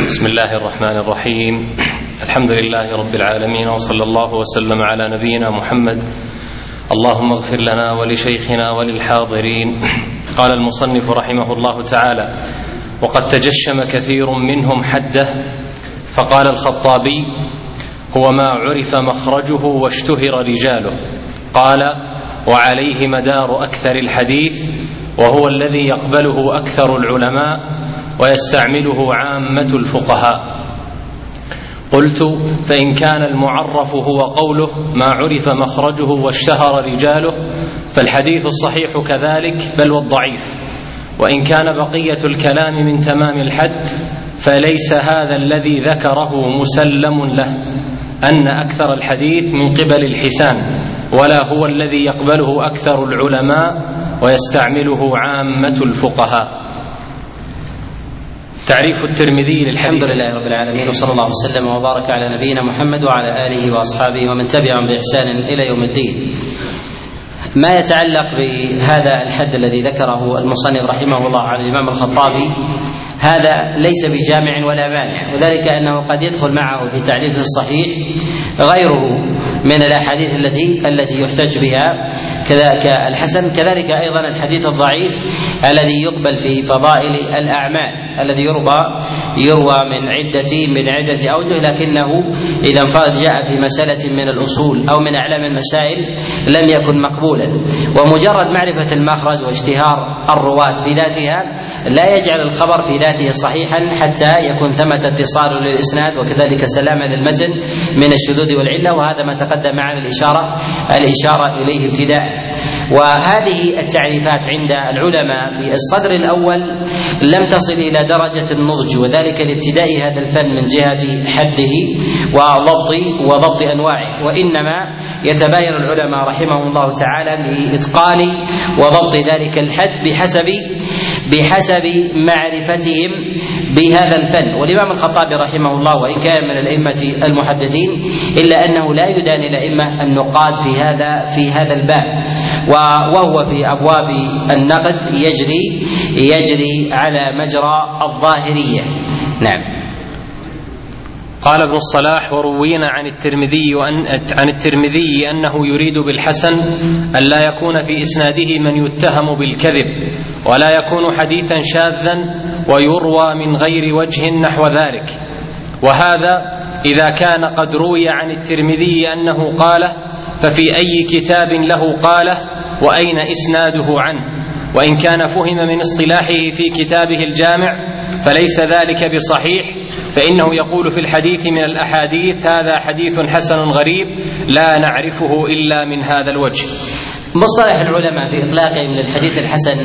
بسم الله الرحمن الرحيم الحمد لله رب العالمين وصلى الله وسلم على نبينا محمد اللهم اغفر لنا ولشيخنا وللحاضرين قال المصنف رحمه الله تعالى وقد تجشم كثير منهم حده فقال الخطابي هو ما عرف مخرجه واشتهر رجاله. قال وعليه مدار أكثر الحديث وهو الذي يقبله أكثر العلماء ويستعمله عامة الفقهاء. قلت فإن كان المعرف هو قوله ما عرف مخرجه واشتهر رجاله فالحديث الصحيح كذلك بل والضعيف وإن كان بقية الكلام من تمام الحد فليس هذا الذي ذكره مسلم له. أن أكثر الحديث من قبل الحسان ولا هو الذي يقبله أكثر العلماء ويستعمله عامة الفقهاء تعريف الترمذي للحديث الحمد لله رب العالمين وصلى الله وسلم وبارك على نبينا محمد وعلى آله وأصحابه ومن تبعهم بإحسان إلى يوم الدين. ما يتعلق بهذا الحد الذي ذكره المصنف رحمه الله على الإمام الخطابي هذا ليس بجامع ولا مانع وذلك أنه قد يدخل معه في تعريفه الصحيح غيره من الأحاديث التي التي يحتج بها. كذلك الحسن كذلك أيضا الحديث الضعيف الذي يقبل في فضائل الأعمال الذي يروى يروى من عدة من عدة أوجه لكنه إذا انفرد جاء في مسألة من الأصول أو من أعلام المسائل لم يكن مقبولا. ومجرد معرفة المخرج واشتهار الرواة في ذاتها لا يجعل الخبر في ذاته صحيحا حتى يكون ثمة اتصال للإسناد وكذلك سلامة للمتن من الشذوذ والعلة وهذا ما تقدم معنا الإشارة الإشارة إليه ابتداء. وهذه التعريفات عند العلماء في الصدر الأول لم تصل إلى درجة النضج وذلك لابتداء هذا الفن من جهة حده وضبط وضبط أنواعه. وإنما يتباين العلماء رحمهم الله تعالى بإتقان وضبط ذلك الحد بحسب بحسب معرفتهم بهذا الفن. والإمام الخطابي رحمه الله وإن كان من الأئمة المحدثين إلا أنه لا يداني الأئمة النقاد في هذا في هذا الباب. وهو في أبواب النقد يجري يجري على مجرى الظاهرية. نعم. قال ابن الصلاح وروينا عن الترمذي وأن عن الترمذي أنه يريد بالحسن أن لا يكون في إسناده من يتهم بالكذب ولا يكون حديثا شاذا ويروى من غير وجه نحو ذلك. وهذا إذا كان قد روي عن الترمذي أنه قاله ففي أي كتاب له قاله وأين إسناده عنه؟ وإن كان فهم من اصطلاحه في كتابه الجامع فليس ذلك بصحيح فإنه يقول في الحديث من الأحاديث هذا حديث حسن غريب لا نعرفه إلا من هذا الوجه. مصطلح العلماء في اطلاقهم للحديث الحسن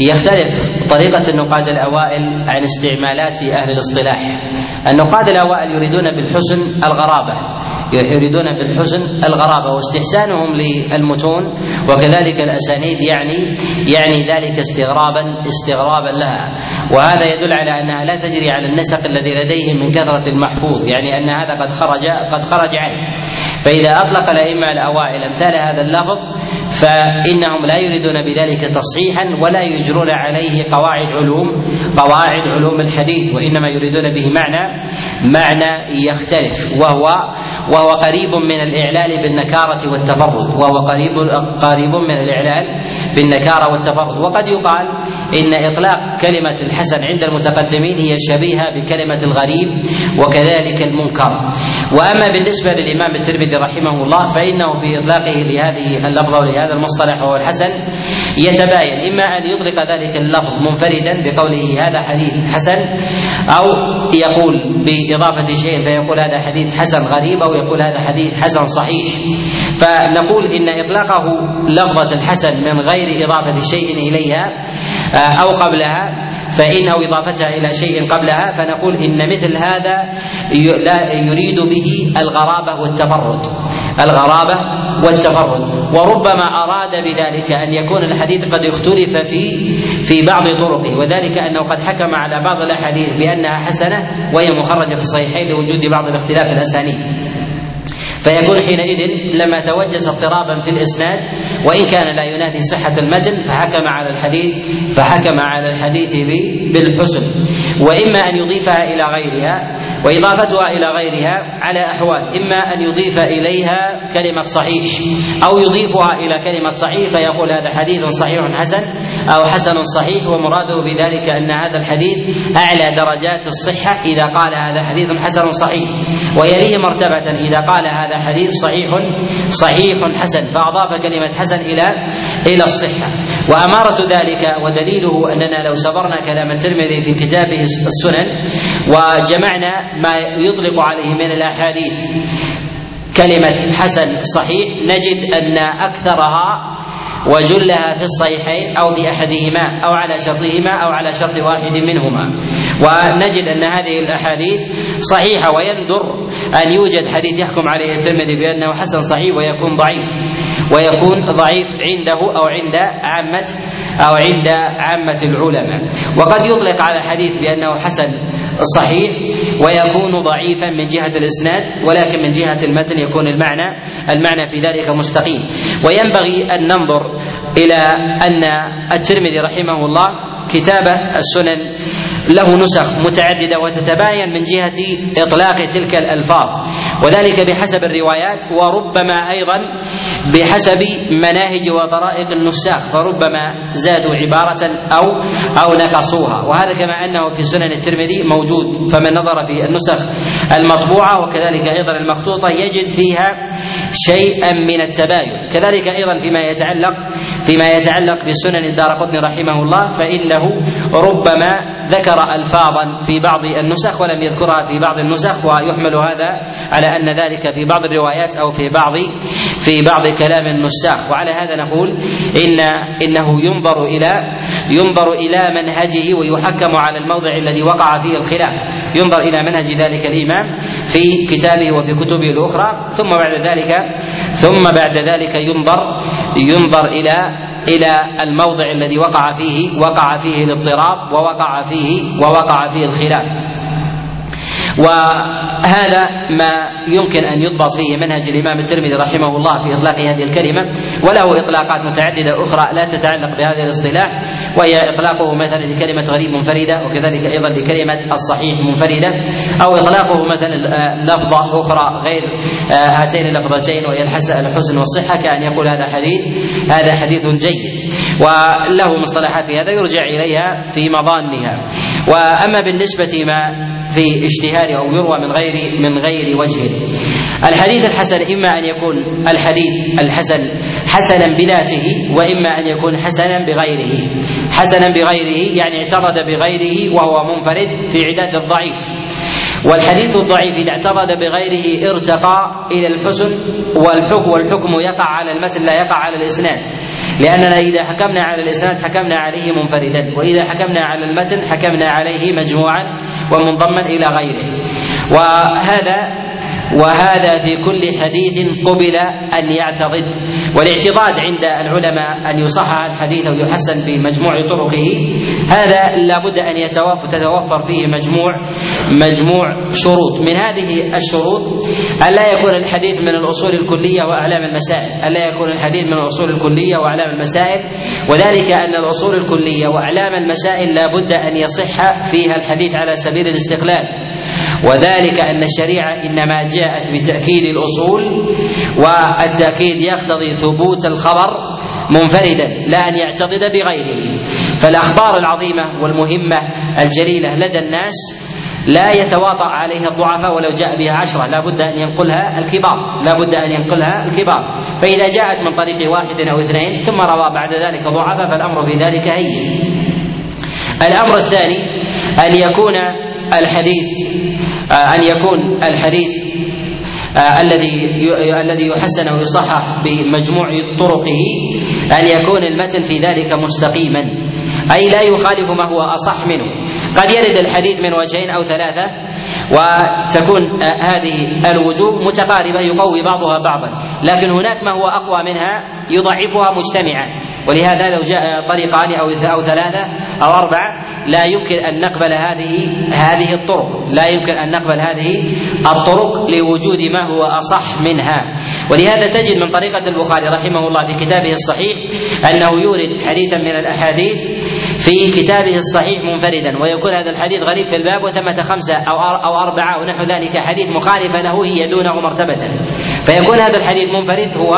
يختلف طريقة النقاد الأوائل عن استعمالات أهل الاصطلاح. النقاد الأوائل يريدون بالحسن الغرابة. يريدون بالحسن الغرابة واستحسانهم للمتون وكذلك الأسانيد يعني يعني ذلك استغرابا استغرابا لها. وهذا يدل على أنها لا تجري على النسق الذي لديهم من كثرة المحفوظ يعني أن هذا قد خرج قد خرج عنه فإذا أطلق الأئمة الأوائل أمثال هذا اللفظ فإنهم لا يريدون بذلك تصحيحا ولا يجرون عليه قواعد علوم قواعد علوم الحديث وإنما يريدون به معنى معنى يختلف. وهو وهو قريب من الإعلال بالنكارة والتفرد. وهو قريب قريب من الإعلال بالنكارة والتفرد وقد يقال إن إطلاق كلمة الحسن عند المتقدمين هي شبيهة بكلمة الغريب وكذلك المنكر. وأما بالنسبة للإمام الترمذي رحمه الله فإنه في إطلاقه لهذه اللفظة ولهذا المصطلح وهو الحسن يتباين. إما أن يطلق ذلك اللفظ منفردا بقوله هذا حديث حسن أو يقول بإضافة شيء فيقول هذا حديث حسن غريب أو يقول هذا حديث حسن صحيح. فنقول إن إطلاقه لفظة الحسن من غير إضافة شيء إليها أو قبلها فإن أو إضافتها إلى شيء قبلها فنقول إن مثل هذا يريد به الغرابة والتفرد. الغرابة والتفرد. وربما أراد بذلك أن يكون الحديث قد اختلف في في بعض طرقه وذلك أنه قد حكم على بعض الأحاديث بأنها حسنة وهي مخرجة في الصحيحين لوجود بعض الاختلاف في الأسانيد. فيكون حينئذ لما توجس اضطرابا في الإسناد وإن كان لا ينافي صحة المتن فحكم على الحديث فحكم على الحديث بالحسن. وإما أن يضيفها إلى غيرها وإضافتها إلى غيرها على أحوال إما أن يضيف إليها كلمة صحيح أو يضيفها إلى كلمة صحيح فيقول هذا حديث صحيح حسن أو حسن صحيح ومراده بذلك أن هذا الحديث أعلى درجات الصحة إذا قال هذا حديث حسن صحيح ويليه مرتبة إذا قال هذا حديث صحيح صحيح حسن فأضاف كلمة حسن إلى إلى الصحة. وأمارة ذلك ودليله أننا لو سبرنا كلام الترمذي في كتابه السنن وجمعنا ما يطلق عليه من الأحاديث كلمة حسن صحيح نجد أن أكثرها وجلها في الصحيحين أو في أحدهما أو على شرطهما أو على شرط واحد منهما. ونجد أن هذه الأحاديث صحيحة ويندر أن يوجد حديث يحكم عليه الترمذي بأنه حسن صحيح ويكون ضعيف. ويكون ضعيف عنده أو عند عامة أو عند عامة العلماء. وقد يطلق على الحديث بأنه حسن صحيح ويكون ضعيفا من جهة الإسناد ولكن من جهة المتن يكون المعنى المعنى في ذلك مستقيم. وينبغي أن ننظر إلى أن الترمذي رحمه الله كتابه السنن له نسخ متعددة وتتباين من جهة إطلاق تلك الألفاظ. وذلك بحسب الروايات وربما أيضا بحسب مناهج وطرائق النساخ فربما زادوا عبارة أو أو نقصوها. وهذا كما أنه في سنن الترمذي موجود فمن نظر في النسخ المطبوعة وكذلك أيضا المخطوطة يجد فيها شيئا من التباين. كذلك أيضا فيما يتعلق فيما يتعلق بسنن الدار قطني رحمه الله فإنه ربما ذكر ألفاظا في بعض النسخ ولم يذكرها في بعض النسخ ويحمل هذا على أن ذلك في بعض الروايات أو في بعض في بعض كلام النساخ. وعلى هذا نقول إن إنه ينظر إلى ينظر إلى منهجه ويحكم على الموضع الذي وقع فيه الخلاف. ينظر إلى منهج ذلك الإمام في كتابه وفي كتبه الأخرى ثم بعد ذلك ثم بعد ذلك ينظر ينظر إلى إلى الموضع الذي وقع فيه وقع فيه الاضطراب ووقع فيه ووقع فيه الخلاف. وهذا ما يمكن أن يضبط فيه منهج الإمام الترمذي رحمه الله في إطلاق هذه الكلمة وله إطلاقات متعددة أخرى لا تتعلق بهذا الاصطلاح وهي إطلاقه مثلا لكلمة غريب منفردة وكذلك أيضا لكلمة الصحيح منفردة أو إطلاقه مثلا لفظة أخرى غير هاتين اللفظتين وهي الحسن والصحة كأن يقول هذا حديث هذا حديث جيد. وله مصطلحات في هذا يرجع إليها في مظانها. وأما بالنسبة ما في اجتهاد أو يروى من غير من غير وجه. الحديث الحسن إما أن يكون الحديث الحسن حسنا بذاته وإما أن يكون حسنا بغيره. حسنا بغيره يعني اعترض بغيره وهو منفرد في عداد الضعيف. والحديث الضعيف إذا اعترض بغيره ارتقى إلى الحسن والحكم والحكم يقع على المتن لا يقع على الإسناد. لأننا إذا حكمنا على الإسناد حكمنا عليه منفردا وإذا حكمنا على المتن حكمنا عليه مجموعا ومنضما إلى غيره. وهذا وهذا في كل حديث قبل أن يعتضد والاعتضاد عند العلماء أن يصحح الحديث أو يحسن بمجموع طرقه. هذا لابد أن تتوفر فيه مجموع مجموع شروط. من هذه الشروط أن لا يكون الحديث من الأصول الكلية وأعلام المسائل. أن لا يكون الحديث من الأصول الكلية وأعلام المسائل. وذلك أن الأصول الكلية وأعلام المسائل لابد أن يصح فيها الحديث على سبيل الاستقلال. وذلك أن الشريعة إنما جاءت بتأكيد الأصول والتأكيد يقتضي ثبوت الخبر منفردا لا أن يعتضد بغيره. فالأخبار العظيمة والمهمة الجليلة لدى الناس لا يتواطأ عليها الضعفاء ولو جاء بها عشرة لا بد أن ينقلها الكبار لا بد أن ينقلها الكبار. فإذا جاءت من طريق واحد أو اثنين ثم روى بعد ذلك ضعفاء فالأمر في ذلك هين. الأمر الثاني أن يكون الحديث أن يكون الحديث الذي الذي يحسن ويصحح بمجموع طرقه أن يكون المتن في ذلك مستقيما. أي لا يخالف ما هو أصح منه. قد يرد الحديث من وجهين أو ثلاثة وتكون هذه الوجوه متقاربة يقوي بعضها بعضا. لكن هناك ما هو أقوى منها يضعفها مجتمعا. ولهذا لو جاء طريقان أو أو ثلاثة أو أربعة لا يمكن أن نقبل هذه هذه الطرق. لا يمكن أن نقبل هذه الطرق لوجود ما هو أصح منها. ولهذا تجد من طريقة البخاري رحمه الله في كتابه الصحيح أنه يورد حديثا من الأحاديث في كتابه الصحيح منفردا ويكون هذا الحديث غريب في الباب وثمة خمسة أو أو أربعة ونحو ذلك حديث مخالفة له هي دونه مرتبة فيكون هذا الحديث منفرد هو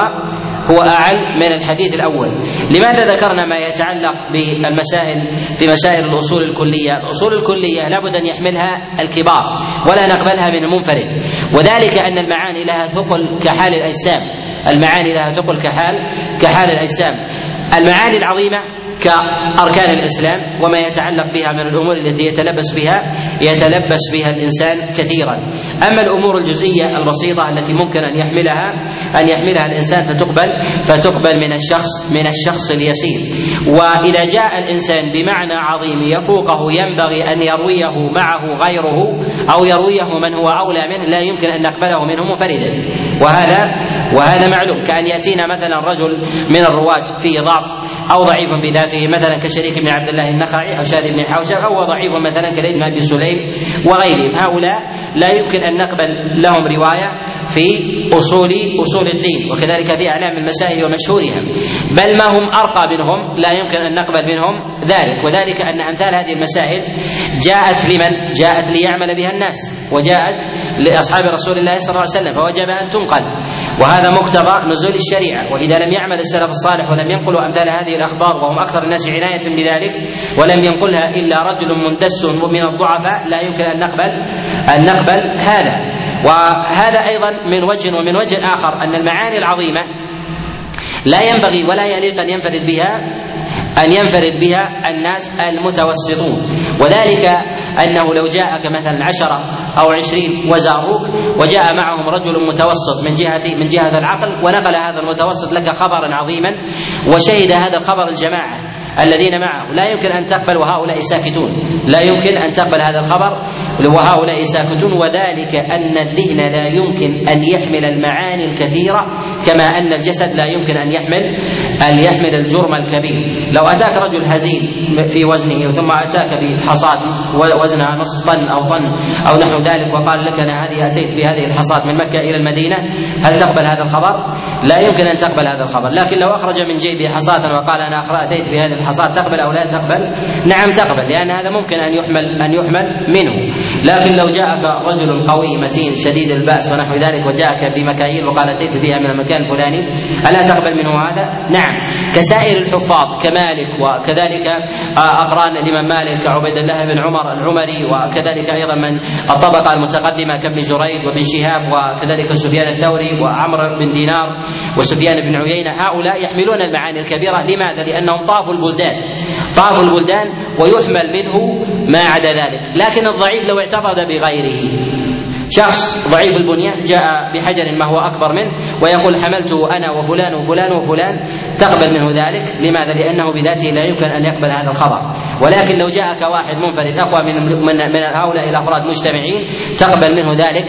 هو أعل من الحديث الأول. لماذا ذكرنا ما يتعلق بالمسائل في مسائل الأصول الكلية؟ الأصول الكلية لابد أن يحملها الكبار ولا نقبلها من المنفرد. وذلك أن المعاني لها ثقل كحال الأجسام. المعاني لها ثقل كحال كحال الأجسام. المعاني العظيمة كأركان الإسلام وما يتعلق بها من الأمور التي يتلبس بها يتلبس بها الإنسان كثيرا. أما الأمور الجزئية البسيطة التي ممكن أن يحملها أن يحملها الإنسان فتقبل فتقبل من الشخص من الشخص اليسير. وإذا جاء الإنسان بمعنى عظيم يفوقه ينبغي أن يرويه معه غيره أو يرويه من هو أولى منه لا يمكن أن نقبله منه منفردا. وهذا وهذا معلوم. كأن يأتينا مثلا رجل من الرواة فيه ضعف أو ضعيف بذاته مثلا كشريك بن عبد الله النخعي أو شاد بن حوشب أو ضعيف مثلا كليل بن أبي سليم وغيرهم. هؤلاء لا يمكن أن نقبل لهم رواية في أصول أصول الدين وكذلك في أعلام المسائل ومشهورها. بل ما هم أرقى منهم لا يمكن أن نقبل منهم ذلك. وذلك أن أمثال هذه المسائل جاءت لمن؟ جاءت ليعمل بها الناس وجاءت لأصحاب رسول الله صلى الله عليه وسلم فوجب أن تنقل. وهذا مقتضى نزول الشريعة. وإذا لم يعمل السلف الصالح ولم ينقلوا أمثال هذه الأخبار وهم أكثر الناس عناية بذلك ولم ينقلها إلا رجل مندس من الضعفاء لا يمكن أن نقبل أن نقبل هذا. وهذا أيضا من وجه ومن وجه آخر أن المعاني العظيمة لا ينبغي ولا يليق أن ينفرد بها أن ينفرد بها الناس المتوسطون. وذلك أنه لو جاءك مثلا عشرة أو عشرين وزاروك وجاء معهم رجل متوسط من جهة من جهة العقل ونقل هذا المتوسط لك خبرا عظيما وشهد هذا الخبر الجماعة. الذين معه. لا يمكن أن تقبل وهؤلاء ساكتون. لا يمكن أن تقبل هذا الخبر. وهؤلاء ساكتون. وذلك أن الذهن لا يمكن أن يحمل المعاني الكثيرة كما أن الجسد لا يمكن أن يحمل أن يحمل الجرم الكبير. لو أتاك رجل هزيل في وزنه ثم أتاك بحصاة وزنها نصف طن أو طن أو نحو ذلك وقال لك أنا هذه أتيت بهذه الحصاة من مكة إلى المدينة هل تقبل هذا الخبر؟ لا يمكن أن تقبل هذا الخبر. لكن لو أخرج من جيبه حصاة وقال أنا أتيت بهذه الحصاة تقبل أو لا تقبل؟ نعم تقبل لأن هذا ممكن أن يحمل أن يحمل منه لكن لو جاءك رجل قوي متين شديد البأس ونحو ذلك وجاءك بمكاييل وقال أتيت بها من المكان الفلاني ألا تقبل منه هذا؟ نعم. كسائر الحفاظ كمالك وكذلك أقران الإمام مالك كعبيد الله بن عمر العمري وكذلك أيضا من الطبقة المتقدمة كابن جريج وابن شهاب وكذلك سفيان الثوري وعمرو بن دينار وسفيان بن عيينة. هؤلاء يحملون المعاني الكبيرة. لماذا؟ لأنهم طافوا البلدان. طافوا البلدان ويحمل منه ما عدا ذلك. لكن الضعيف لو اعتقد بغيره. شخص ضعيف البنية جاء بحجر ما هو أكبر منه ويقول حملته أنا وفلان وفلان وفلان. تقبل منه ذلك. لماذا؟ لأنه بذاته لا يمكن أن يقبل هذا الخبر. ولكن لو جاءك واحد منفرد أقوى من من, من هؤلاء الأفراد مجتمعين تقبل منه ذلك.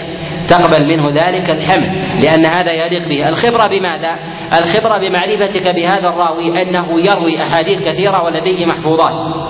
تقبل منه ذلك الحمل. لأن هذا يليق به. الخبرة بماذا؟ الخبرة بمعرفتك بهذا الراوي أنه يروي أحاديث كثيرة ولديه محفوظات.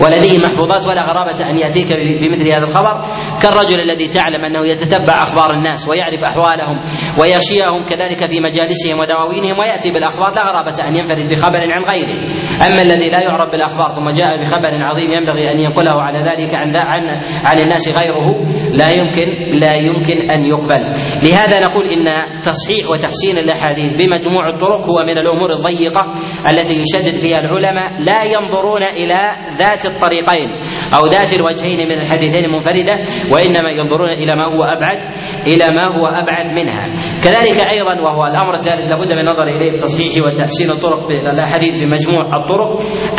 ولديه محفوظات ولا غرابة أن يأتيك بمثل هذا الخبر. كالرجل الذي تعلم أنه يتتبع أخبار الناس ويعرف أحوالهم ويغشيهم كذلك في مجالسهم ودواوينهم ويأتي بالأخبار لا غرابة أن ينفرد بخبر عن غيره. أما الذي لا يعرف بالأخبار ثم جاء بخبر عظيم ينبغي أن ينقله على ذلك عن عن عن الناس غيره لا يمكن لا يمكن أن يقبل. لهذا نقول إن تصحيح وتحسين الأحاديث بمجموع الطرق هو من الأمور الضيقة التي يشدد فيها العلماء لا ينظرون إلى ذات الطريقين أو ذات الوجهين من الحديثين المنفردة وإنما ينظرون إلى ما هو أبعد إلى ما هو أبعد منها. كذلك أيضا وهو الأمر الثالث لابد من النظر إليه بتصحيح وتحسين الطرق الأحاديث بمجموع الطرق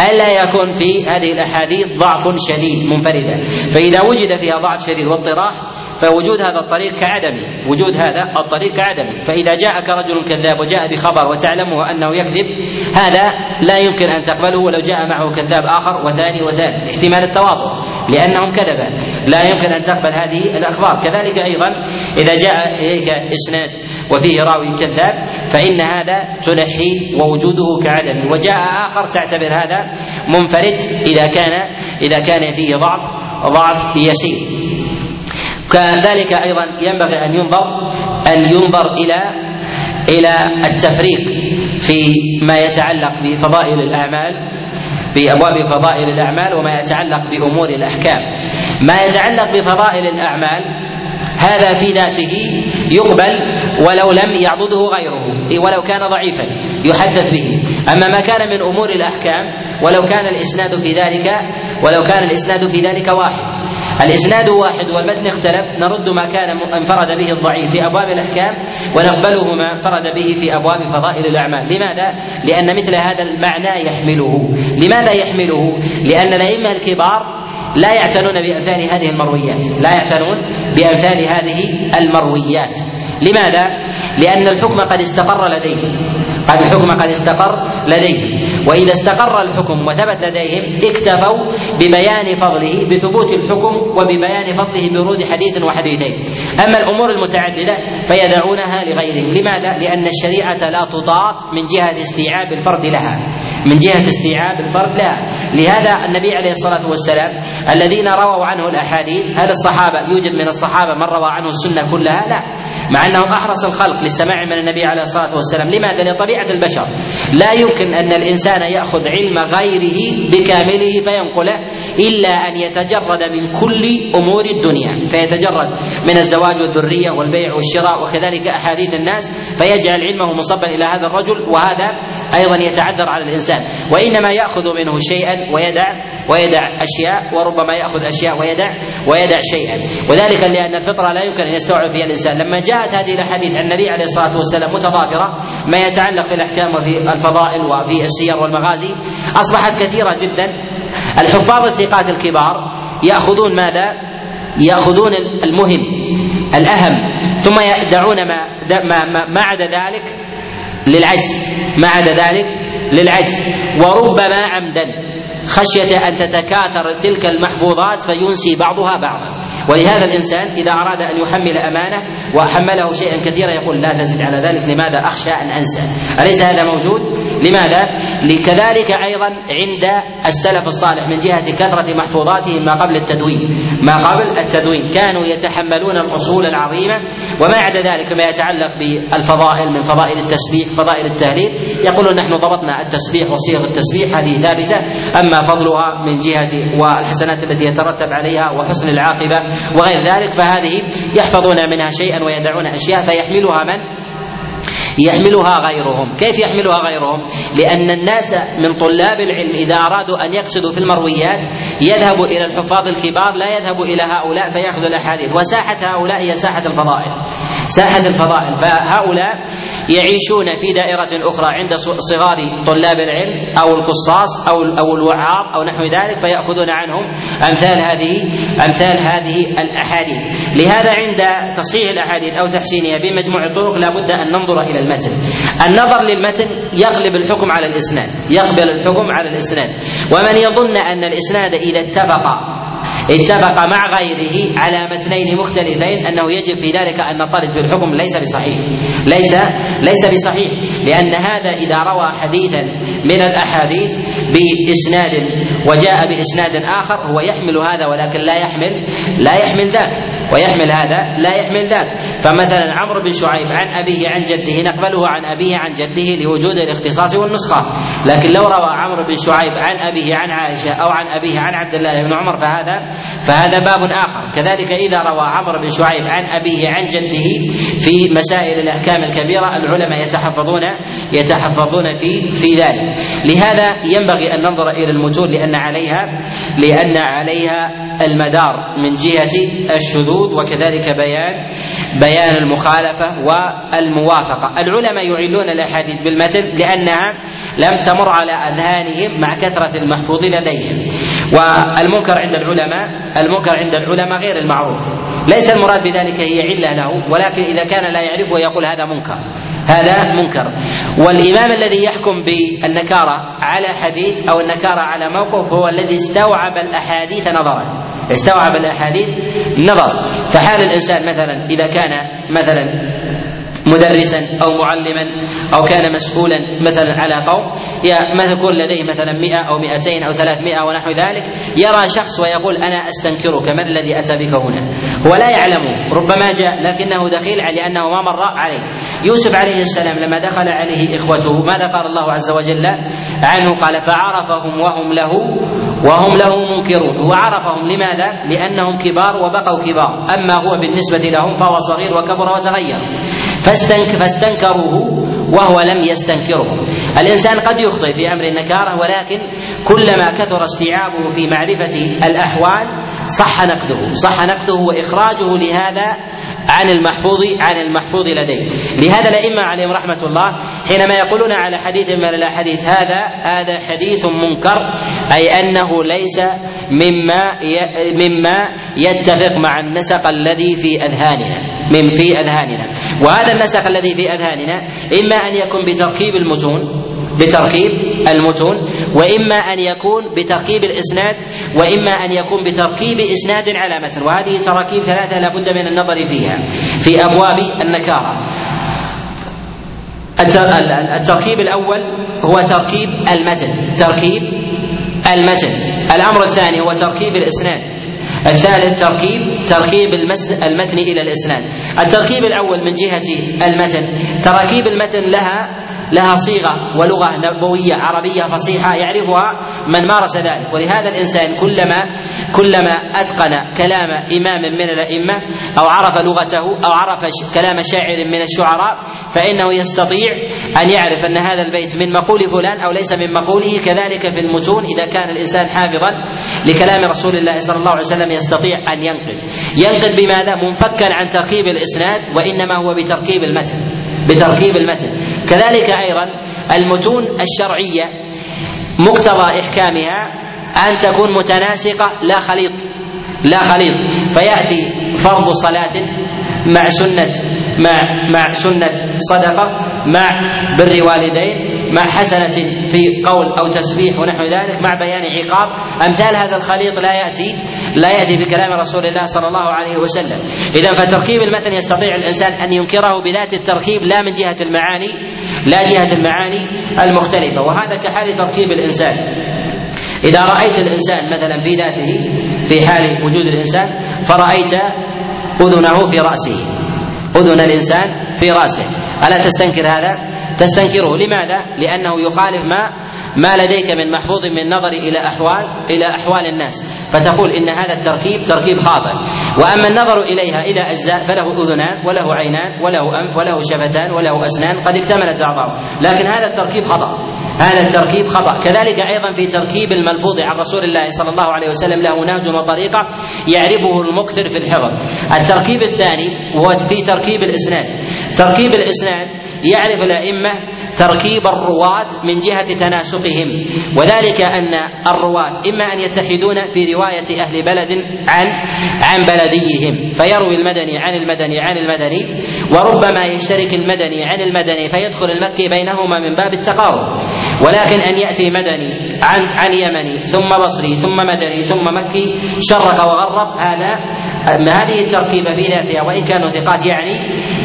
ألا يكون في هذه الأحاديث ضعف شديد منفردة. فإذا وجد فيها ضعف شديد واضطراح فوجود هذا الطريق كعدمه وجود هذا الطريق كعدمه فإذا جاءك رجل كذاب وجاء بخبر وتعلمه أنه يكذب هذا لا يمكن أن تقبله ولو جاء معه كذاب آخر وثاني وثالث. احتمال التواطؤ لأنهم كذبا. لا يمكن أن تقبل هذه الأخبار. كذلك أيضا إذا جاء إليك إسناد وفيه راوي كذاب فإن هذا تنحي ووجوده كعدم وجاء آخر تعتبر هذا منفرد إذا كان إذا كان فيه ضعف ضعف يسير. كذلك أيضا ينبغي أن ينظر أن ينظر إلى إلى التفريق في ما يتعلق بفضائل الاعمال بأبواب فضائل الأعمال وما يتعلق بأمور الأحكام. ما يتعلق بفضائل الأعمال هذا في ذاته يقبل ولو لم يعضده غيره ولو كان ضعيفا يحدث به. أما ما كان من أمور الأحكام ولو كان الإسناد في ذلك ولو كان الإسناد في ذلك واحد. الإسناد واحد والمتن اختلف. نرد ما كان انفرد به الضعيف في أبواب الأحكام ونقبله ما انفرد به في أبواب فضائل الأعمال، لماذا؟ لأن مثل هذا المعنى يحمله، لماذا يحمله؟ لأن الأئمة الكبار لا يعتنون بأمثال هذه المرويات، لا يعتنون بأمثال هذه المرويات، لماذا؟ لأن الحكم قد استقر لديه، قد الحكم قد استقر لديه. وإذا استقر الحكم وثبت لديهم اكتفوا ببيان فضله بثبوت الحكم وببيان فضله برود حديث وحديثين. أما الأمور المتعددة فيدعونها لغيرهم لماذا؟ لأن الشريعة لا تطاق من جهة استيعاب الفرد لها. من جهة استيعاب الفرد لها. لهذا النبي عليه الصلاة والسلام الذين رووا عنه الأحاديث هل الصحابة يوجد من الصحابة من روى عنه السنة كلها؟ لا. مع أنهم أحرص الخلق للسماع من النبي عليه الصلاة والسلام، لماذا؟ لطبيعه البشر، لا يمكن أن الإنسان يأخذ علم غيره بكامله فينقله إلا أن يتجرد من كل أمور الدنيا، فيتجرد من الزواج والذرية والبيع والشراء وكذلك أحاديث الناس فيجعل علمه مصبا إلى هذا الرجل وهذا أيضا يتعذر على الإنسان، وإنما يأخذ منه شيئا ويدع ويدع أشياء وربما يأخذ أشياء ويدع ويدع شيئا، وذلك لأن الفطرة لا يمكن أن يستوعب فيها الإنسان، لما جاءت هذه الأحاديث عن النبي عليه الصلاة والسلام متضافرة ما يتعلق في الأحكام وفي الفضائل وفي السير والمغازي أصبحت كثيرة جدا. الحفاظ الثقات الكبار يأخذون ماذا؟ يأخذون المهم الأهم. ثم يدعون ما ما, ما عدا ذلك للعجز. ما عدا ذلك؟ للعجز. وربما عمدا. خشية أن تتكاثر تلك المحفوظات فينسي بعضها بعضا. ولهذا الإنسان إذا أراد أن يحمل أمانة وحمله شيئا كثيرا يقول لا تزد على ذلك لماذا أخشى أن أنسى؟ أليس هذا موجود؟ لماذا؟ لكذلك أيضا عند السلف الصالح من جهة كثرة محفوظاتهم ما قبل التدوين. ما قبل التدوين. كانوا يتحملون الأصول العظيمة وما عدا ذلك ما يتعلق بالفضائل من فضائل التسبيح فضائل التهليل يقولون نحن ضبطنا التسبيح وصيغ التسبيح هذه ثابتة. أما فضلها من جهة والحسنات التي يترتب عليها وحسن العاقبة وغير ذلك فهذه يحفظون منها شيئا ويدعون أشياء فيحملها من يحملها غيرهم. كيف يحملها غيرهم؟ لأن الناس من طلاب العلم إذا أرادوا أن يقصدوا في المرويات يذهب إلى الحفاظ الكبار لا يذهب إلى هؤلاء فيأخذ الأحاديث. وساحة هؤلاء هي ساحة الفضائل. ساحة الفضائل. فهؤلاء يعيشون في دائرة أخرى عند صغار طلاب العلم أو القصاص أو أو الوعاظ أو نحو ذلك فيأخذون عنهم أمثال هذه أمثال هذه الأحاديث. لهذا عند تصحيح الأحاديث أو تحسينها بمجموع الطرق لا بد أن ننظر إلى المتن النظر للمتن يغلب الحكم على الإسناد يقبل الحكم على الإسناد. ومن يظن أن الإسناد إذا اتفق اتفق مع غيره على متنين مختلفين أنه يجب في ذلك أن نطرد في الحكم ليس بصحيح. ليس ليس بصحيح. لأن هذا إذا روى حديثا من الأحاديث بإسناد وجاء بإسناد آخر هو يحمل هذا ولكن لا يحمل لا يحمل ذاك ويحمل هذا لا يحمل ذاك. فمثلا عمرو بن شعيب عن أبيه عن جده نقبله عن أبيه عن جده لوجود الاختصاص والنسخة. لكن لو روى عمرو بن شعيب عن أبيه عن عائشة أو عن أبيه عن عبد الله بن عمر فهذا فهذا باب آخر. كذلك إذا روى عمرو بن شعيب عن أبيه عن جده في مسائل الأحكام الكبيرة العلماء يتحفظون يتحفظون في في ذلك. لهذا ينبغي أن ننظر إلى المتون لأن عليها لأن عليها المدار من جهة الشذوذ وكذلك بيان بيان المخالفة والموافقة. العلماء يعلون الأحاديث بالمتن لأنها لم تمر على أذهانهم مع كثرة المحفوظ لديهم. والمنكر عند العلماء المنكر عند العلماء غير المعروف. ليس المراد بذلك هي علة له ولكن إذا كان لا يعرفه يقول هذا منكر. هذا منكر. والإمام الذي يحكم بالنكارة على حديث أو النكارة على موقف هو الذي استوعب الأحاديث نظرا. استوعب الأحاديث نظر فحال الإنسان مثلا إذا كان مثلا مدرسا أو معلما أو كان مسؤولا مثلا على قوم. يكون لديه مثلا 100 أو 200 أو 300 ونحو ذلك. يرى شخص ويقول أنا أستنكرك من الذي اتى بك هنا؟ هو لا يعلم ربما جاء لكنه دخيل لأنه ما مر عليه. يوسف عليه السلام لما دخل عليه إخوته ماذا قال الله عز وجل؟ عنه قال فعرفهم وهم له وهم له منكرون. هو عرفهم لماذا؟ لأنهم كبار وبقوا كبار. أما هو بالنسبة لهم فهو صغير وكبر وتغير. فاستنك فاستنكروه وهو لم يستنكره. الإنسان قد يخطئ في أمر النكارة ولكن كلما كثر استيعابه في معرفة الأحوال صح نقده صح نقده وإخراجه لهذا عن المحفوظ عن المحفوظ لديه لهذا الأئمة عليهم رحمة الله حينما يقولون على حديث من الأحاديث هذا هذا حديث منكر أي أنه ليس مما مما يتفق مع النسق الذي في أذهاننا. من في أذهاننا. وهذا النسق الذي في أذهاننا إما أن يكون بتركيب المتون بتركيب المتون وإما أن يكون بتركيب الإسناد وإما أن يكون بتركيب إسناد على متن وهذه تراكيب ثلاثة لا بد من النظر فيها. في أبواب النكارة. التركيب الأول هو تركيب المتن. تركيب المتن. الأمر الثاني هو تركيب الإسناد. الثالث تركيب تركيب المتن إلى الإسناد. التركيب الأول من جهة المتن. تراكيب المتن لها لها صيغة ولغة نبوية عربية فصيحة يعرفها من مارس ذلك. ولهذا الإنسان كلما كلما أتقن كلام إمام من الأئمة أو عرف لغته أو عرف كلام شاعر من الشعراء فإنه يستطيع أن يعرف أن هذا البيت من مقول فلان أو ليس من مقوله. كذلك في المتون إذا كان الإنسان حافظا لكلام رسول الله صلى الله عليه وسلم يستطيع أن ينقل. ينقل بماذا؟ منفكا عن تركيب الإسناد وإنما هو بتركيب المتن. بتركيب المتن. كذلك أيضا المتون الشرعية مقتضى إحكامها أن تكون متناسقة لا خليط لا خليط. فيأتي فرض صلاة مع سنة مع مع سنة صدقة مع بر والدين مع حسنة في قول أو تسبيح ونحو ذلك مع بيان عقاب أمثال هذا الخليط لا يأتي لا يأتي بكلام رسول الله صلى الله عليه وسلم. إذا فتركيب المتن يستطيع الإنسان أن ينكره بذات التركيب لا من جهة المعاني لا جهة المعاني المختلفة وهذا كحال تركيب الإنسان. إذا رأيت الإنسان مثلا في ذاته في حال وجود الإنسان فرأيت أذنه في رأسه أذن الإنسان في رأسه. ألا تستنكر هذا؟ تستنكره. لماذا؟ لأنه يخالف ما ما لديك من محفوظ من نظر إلى أحوال إلى أحوال الناس. فتقول إن هذا التركيب تركيب خاطئ. وأما النظر إليها إلى أجزاء فله أذنان وله عينان وله أنف وله شفتان وله أسنان قد اكتملت أعضاؤه. لكن هذا التركيب خطأ. هذا التركيب خطأ. كذلك أيضا في تركيب الملفوظ عن رسول الله صلى الله عليه وسلم له نهج وطريقة يعرفه المكثر في الحفظ. التركيب الثاني هو في تركيب الإسناد. تركيب الإسناد يعرف الأئمة تركيب الرواة من جهة تناسقهم وذلك أن الرواة إما أن يتحدون في رواية أهل بلد عن عن بلديهم فيروي المدني عن المدني عن المدني وربما يشترك المدني عن المدني فيدخل المكي بينهما من باب التقارب. ولكن أن يأتي مدني عن عن يمني ثم بصري ثم مدني ثم مكي شرق وغرب هذا هذه التركيبة في ذاتها وإن كانوا ثقات يعني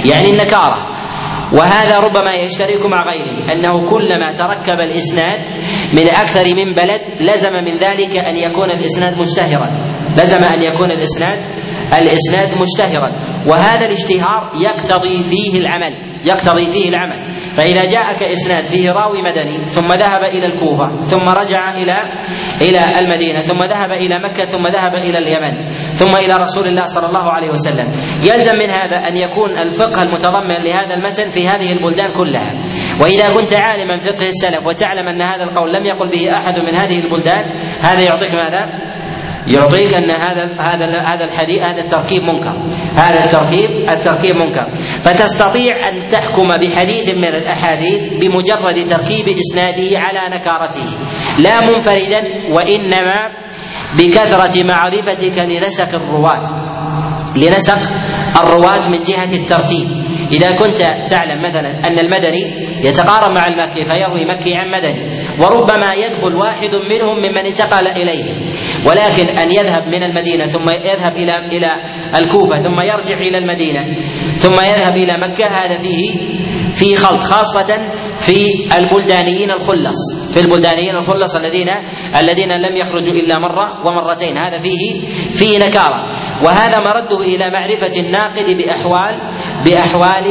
يعني النكارة. وهذا ربما يشترك مع غيره أنه كلما تركب الإسناد من أكثر من بلد لزم من ذلك أن يكون الإسناد مشتهرا لزم أن يكون الإسناد الإسناد مشتهرا وهذا الاشتهار يقتضي فيه العمل يقتضي فيه العمل. فإذا جاءك إسناد فيه راوي مدني ثم ذهب إلى الكوفة ثم رجع إلى إلى المدينة ثم ذهب إلى مكة ثم ذهب إلى اليمن ثم إلى رسول الله صلى الله عليه وسلم يلزم من هذا أن يكون الفقه المتضمن لهذا المتن في هذه البلدان كلها وإذا كنت عالما فقه السلف وتعلم أن هذا القول لم يقل به أحد من هذه البلدان هذا يعطيك ماذا؟ يعطيك أن هذا هذا هذا الحديث هذا التركيب منكر. هذا التركيب التركيب منكر. فتستطيع أن تحكم بحديث من الأحاديث بمجرد تركيب إسناده على نكارته. لا منفردا وإنما بكثرة معرفتك لنسق الرواة. لنسق الرواة من جهة الترتيب إذا كنت تعلم مثلا أن المدني يتقارب مع المكي فيروي مكي عن مدني. وربما يدخل واحد منهم ممن انتقل إليه. ولكن أن يذهب من المدينة ثم يذهب إلى إلى الكوفة ثم يرجع إلى المدينة ثم يذهب إلى مكة هذا فيه فيه خلط خاصة في البلدانيين الخلص في البلدانيين الخلص الذين الذين لم يخرجوا إلا مرة ومرتين هذا فيه فيه نكارة. وهذا مرده إلى معرفة الناقد بأحوال بأحوال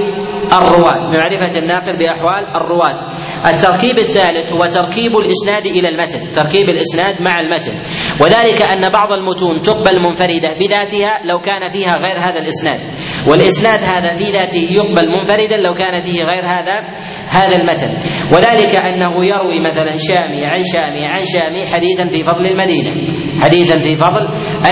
الرواة بمعرفة الناقد بأحوال الرواة التركيب الثالث هو تركيب الإسناد إلى المتن تركيب الإسناد مع المتن. وذلك أن بعض المتون تقبل منفردة بذاتها لو كان فيها غير هذا الإسناد. والإسناد هذا في ذاته يقبل منفردا لو كان فيه غير هذا هذا المتن. وذلك أنه يروي مثلا شامي عن شامي عن شامي حديثا في فضل المدينة. حديثا في فضل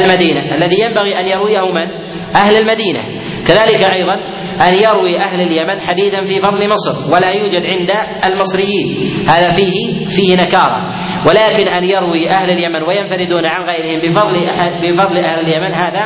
المدينة. الذي ينبغي أن يرويه من؟ أهل المدينة. كذلك أيضا أن يروي أهل اليمن حديثا في فضل مصر ولا يوجد عند المصريين. هذا فيه فيه نكارة. ولكن أن يروي أهل اليمن وينفردون عن غيرهم بفضل بفضل أهل اليمن هذا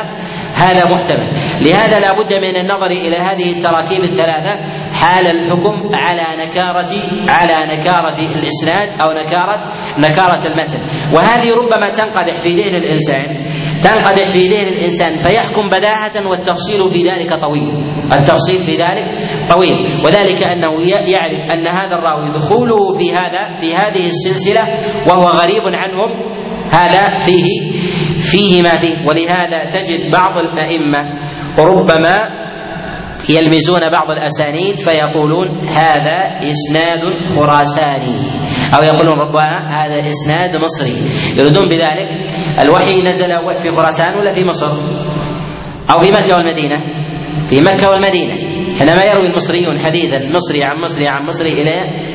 هذا محتمل. لهذا لا بد من النظر إلى هذه التراكيب الثلاثة حال الحكم على نكارة على نكارة الإسناد أو نكارة نكارة المتن. وهذه ربما تنقدح في ذهن الإنسان. تنقدح في ذهن الإنسان فيحكم بداهة والتفصيل في ذلك طويل. التفصيل في ذلك طويل. وذلك أنه يعرف أن هذا الراوي دخوله في هذا في هذه السلسلة وهو غريب عنهم. هذا فيه فيه ما فيه. ولهذا تجد بعض الأئمة ربما يلمزون بعض الأسانيد فيقولون هذا إسناد خراساني. أو يقولون ربما هذا إسناد مصري. يريدون بذلك الوحي نزل في خراسان ولا في مصر؟ أو في مكة والمدينة؟ في مكة والمدينة. حينما يروي المصريون حديثا مصري عن مصري عن مصري إلى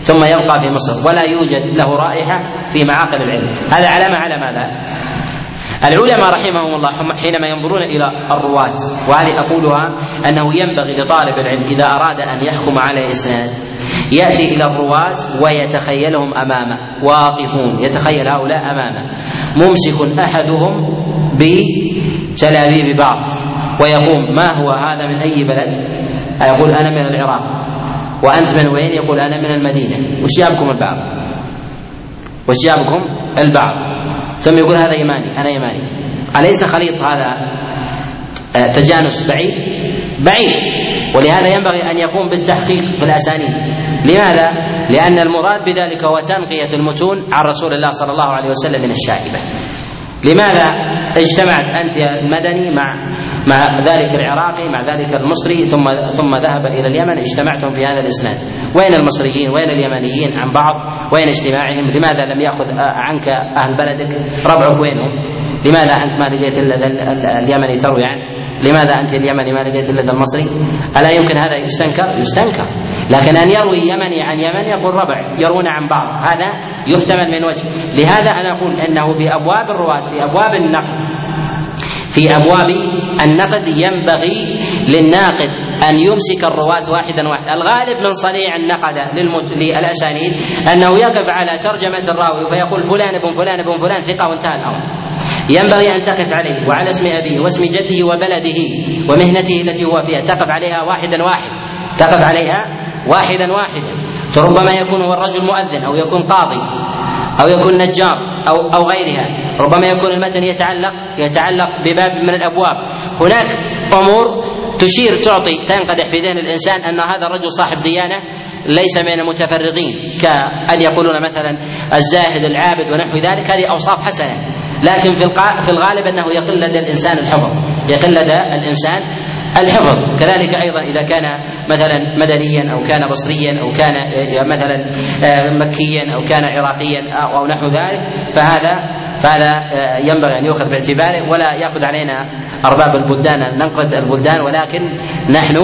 ثم يبقى في مصر. ولا يوجد له رائحة في معاقل العلم. هذا علامة على ماذا؟ العلماء رحمهم الله حينما ينظرون إلى الرواة وهذه أقولها أنه ينبغي لطالب العلم إذا أراد أن يحكم على اسناد يأتي إلى الرواة ويتخيلهم أمامه واقفون يتخيل هؤلاء أمامه ممسك أحدهم بجلابيب بعض ويقوم ما هو هذا من أي بلد؟ يقول أنا من العراق وأنت من وين؟ يقول أنا من المدينة وش جابكم البعض؟ وش جابكم البعض؟ ثم يقول هذا يماني أنا يماني أليس خليط هذا؟ آه، تجانس بعيد؟ بعيد. ولهذا ينبغي أن يقوم بالتحقيق في الأسانيد. لماذا؟ لأن المراد بذلك هو تنقية المتون عن رسول الله صلى الله عليه وسلم من الشائبة. لماذا اجتمعت أنت المدني مع مع ذلك العراقي مع ذلك المصري ثم ثم ذهب إلى اليمن؟ اجتمعتم في هذا الإسناد. وين المصريين؟ وين اليمنيين عن بعض؟ وين اجتماعهم؟ لماذا لم يأخذ عنك أهل بلدك؟ ربعك وينهم؟ لماذا أنت ما لقيت إلا اليمني تروي عنه لماذا أنت اليمني ما لقيت إلا المصري؟ ألا يمكن هذا يستنكر؟ يستنكر، لكن أن يروي يمني عن يمن يقول ربع يرون عن بعض، هذا يحتمل من وجه، لهذا أنا أقول إنه في أبواب الرواة في أبواب النقل في أبواب النقد ينبغي للناقد أن يمسك الرواة واحدا واحدا، الغالب من صنيع النقد للأسانيد أنه يقف على ترجمة الراوي فيقول فلان ابن فلان ابن فلان ثقة وانتهى الأمر. ينبغي أن تقف عليه وعلى اسم أبيه واسم جده وبلده ومهنته التي هو فيها، تقف عليها واحدا واحد، تقف عليها واحدا واحدا. فربما يكون هو الرجل مؤذن أو يكون قاضي أو يكون نجار أو أو غيرها. ربما يكون المتن يتعلق يتعلق بباب من الأبواب. هناك أمور تشير تعطي تنقدح في ذهن الإنسان أن هذا الرجل صاحب ديانة ليس من المتفرغين كأن يقولون مثلا الزاهد العابد ونحو ذلك. هذه أوصاف حسنة لكن في في الغالب أنه يقل لدى الإنسان الحفظ يقل لدى الإنسان الحفظ. كذلك أيضا إذا كان مثلا مدنيا أو كان بصريا أو كان مثلا آه، مكيا أو كان عراقيا أو نحو ذلك فهذا فهذا آه، ينبغي أن يؤخذ باعتباره. ولا يأخذ علينا أرباب البلدان ان ننقد البلدان ولكن نحن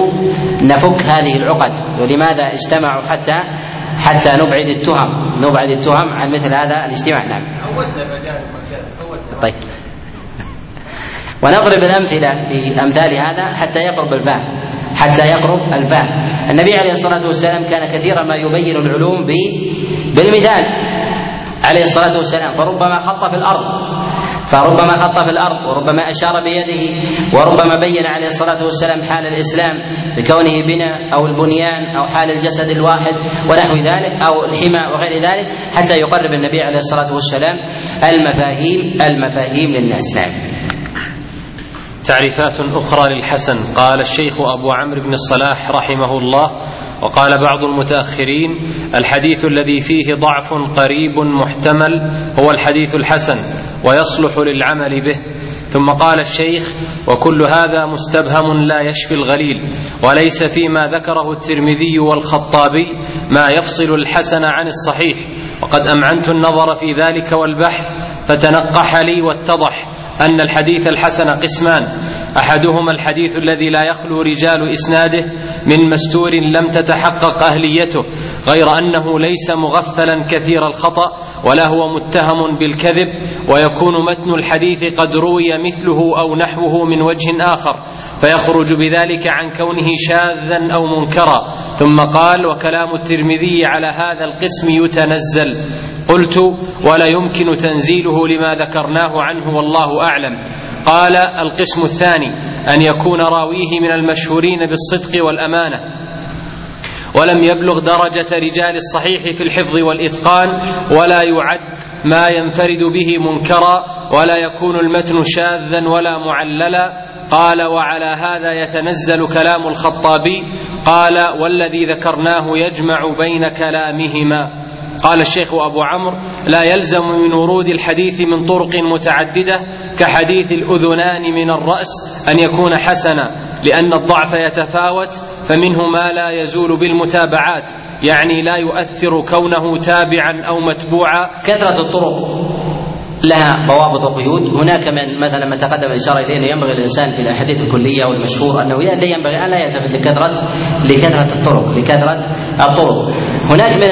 نفك هذه العقد. ولماذا اجتمعوا حتى حتى نبعد التهم؟ نبعد التهم عن مثل هذا الاجتماع. نعم. طيب. ونضرب الأمثلة في أمثال هذا حتى يقرب الفهم حتى يقرب الفهم. النبي عليه الصلاة والسلام كان كثيرا ما يبين العلوم بالمثال. عليه الصلاة والسلام فربما خط في الأرض فربما خط في الأرض وربما أشار بيده وربما بين عليه الصلاة والسلام حال الإسلام بكونه بناء أو البنيان أو حال الجسد الواحد ونحو ذلك أو الحمى وغير ذلك حتى يقرب النبي عليه الصلاة والسلام المفاهيم المفاهيم للناس. نعم. تعريفات أخرى للحسن. قال الشيخ أبو عمرو بن الصلاح رحمه الله وقال بعض المتأخرين الحديث الذي فيه ضعف قريب محتمل هو الحديث الحسن ويصلح للعمل به. ثم قال الشيخ وكل هذا مستبهم لا يشفي الغليل وليس فيما ذكره الترمذي والخطابي ما يفصل الحسن عن الصحيح. وقد أمعنت النظر في ذلك والبحث فتنقح لي واتضح. أن الحديث الحسن قسمان. أحدهما الحديث الذي لا يخلو رجال إسناده من مستور لم تتحقق أهليته غير أنه ليس مغفلا كثير الخطأ ولا هو متهم بالكذب ويكون متن الحديث قد روي مثله أو نحوه من وجه آخر فيخرج بذلك عن كونه شاذا أو منكرا. ثم قال وكلام الترمذي على هذا القسم يتنزل. قلت ولا يمكن تنزيله لما ذكرناه عنه والله أعلم. قال القسم الثاني أن يكون راويه من المشهورين بالصدق والأمانة. ولم يبلغ درجة رجال الصحيح في الحفظ والإتقان ولا يعد ما ينفرد به منكرا ولا يكون المتن شاذا ولا معللا. قال وعلى هذا يتنزل كلام الخطابي. قال والذي ذكرناه يجمع بين كلامهما. قال الشيخ أبو عمرو لا يلزم من ورود الحديث من طرق متعددة كحديث الأذنان من الرأس أن يكون حسنا لأن الضعف يتفاوت فمنه ما لا يزول بالمتابعات يعني لا يؤثر كونه تابعا أو متبوعا. كثرة الطرق لها ضوابط وقيود. هناك من مثلا ما تقدم الإشارة إليه ينبغي الإنسان في الأحاديث الكلية والمشهور أنه ينبغي أن لا يلتفت لكثرة لكثرة الطرق لكثرة الطرق. هناك من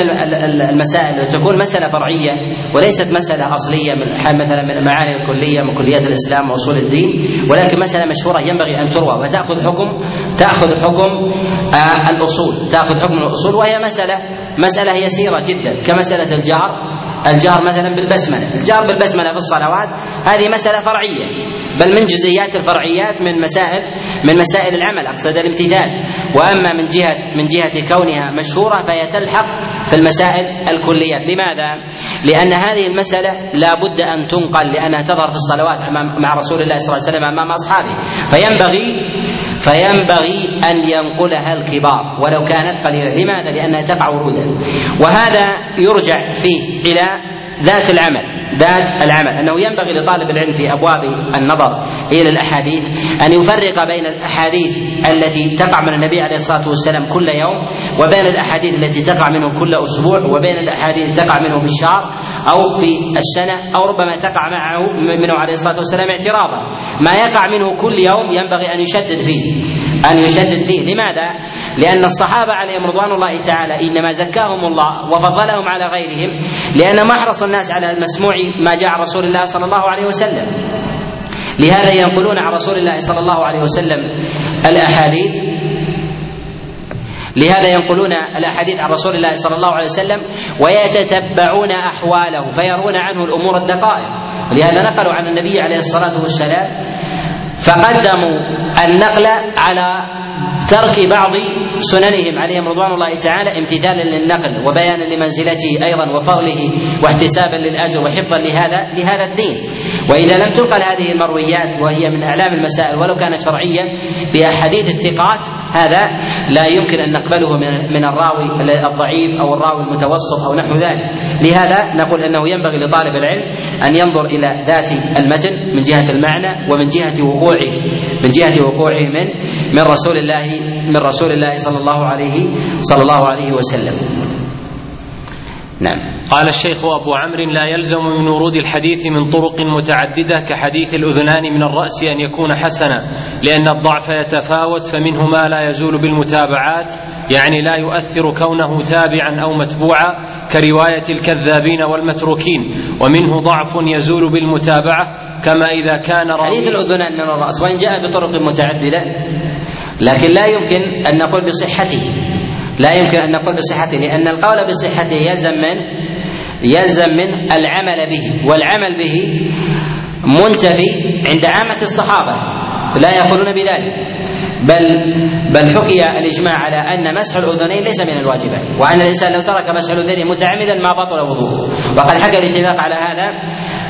المسائل تكون مسألة فرعية وليست مسألة أصلية من مثلا من المعاني الكلية من كليات الإسلام وأصول الدين ولكن مسألة مشهورة ينبغي أن تروى وتأخذ حكم تأخذ حكم آه الأصول تأخذ حكم الأصول وهي مساله مسألة يسيرة جدا كمسألة الجهر. الجار مثلا بالبسملة الجار بالبسملة في الصلوات هذه مسألة فرعية بل من جزئيات الفرعيات من مسائل من مسائل العمل أقصد الامتثال. وأما من جهة من جهة كونها مشهورة فهي تلحق في المسائل الكليات. لماذا؟ لأن هذه المسألة لا بد أن تنقل لأنها تظهر في الصلوات مع رسول الله صلى الله عليه وسلم أمام أصحابه. فينبغي فينبغي أن ينقلها الكبار. ولو كانت قليلة. لماذا؟ لأنها تقع ورودا. وهذا يرجع فيه إلى ذات العمل. ذات العمل. أنه ينبغي لطالب العلم في أبواب النظر إلى الأحاديث أن يفرق بين الأحاديث التي تقع من النبي عليه الصلاة والسلام كل يوم وبين الأحاديث التي تقع منه كل أسبوع وبين الأحاديث تقع منه في أو في السنة أو ربما تقع معه منه عليه الصلاة والسلام اعتراضا. ما يقع منه كل يوم ينبغي أن يشدد فيه. أن يشدد فيه. لماذا؟ لأن الصحابة عليهم رضوان الله تعالى إنما زكاهم الله وفضلهم على غيرهم لأن ما أحرص الناس على المسموع ما جاء عن رسول الله صلى الله عليه وسلم. لهذا ينقلون عن رسول الله صلى الله عليه وسلم الأحاديث لهذا ينقلون الأحاديث عن رسول الله صلى الله عليه وسلم ويتتبعون أحواله فيرون عنه الأمور الدقائق. ولهذا نقلوا عن النبي عليه الصلاة والسلام فقدموا النقل على ترك بعض سننهم عليهم رضوان الله تعالى امتثالا للنقل وبيانا لمنزلته أيضا وفضله واحتسابا للأجر وحفظا لهذا لهذا الدين. وإذا لم تنقل هذه المرويات وهي من اعلام المسائل ولو كانت فرعيه بأحاديث الثقات هذا لا يمكن أن نقبله من الراوي الضعيف أو الراوي المتوسط أو نحو ذلك. لهذا نقول أنه ينبغي لطالب العلم أن ينظر إلى ذات المتن من جهة المعنى ومن جهة وقوعه. من جهة وقوعه من من رسول الله من رسول الله صلى الله عليه صلى الله عليه وسلم. نعم. قال الشيخ أبو عمرو لا يلزم من ورود الحديث من طرق متعددة كحديث الأذنان من الرأس أن يكون حسنا لأن الضعف يتفاوت فمنه ما لا يزول بالمتابعات يعني لا يؤثر كونه تابعا أو متبوعا كرواية الكذابين والمتروكين ومنه ضعف يزول بالمتابعة كما إذا كان حديث الأذنان من الرأس وإن جاء بطرق متعددة لكن لا يمكن أن نقول بصحته. لا يمكن أن نقول بصحته لأن القول بصحته يلزم من؟ يلزم من العمل به والعمل به منتفي عند عامة الصحابة لا يقولون بذلك. بل بل حكي الإجماع على أن مسح الأذنين ليس من الواجبات وأن الإنسان لو ترك مسح الأذنين متعمدا ما بطل وضوءه. وقد حكى الاتفاق على هذا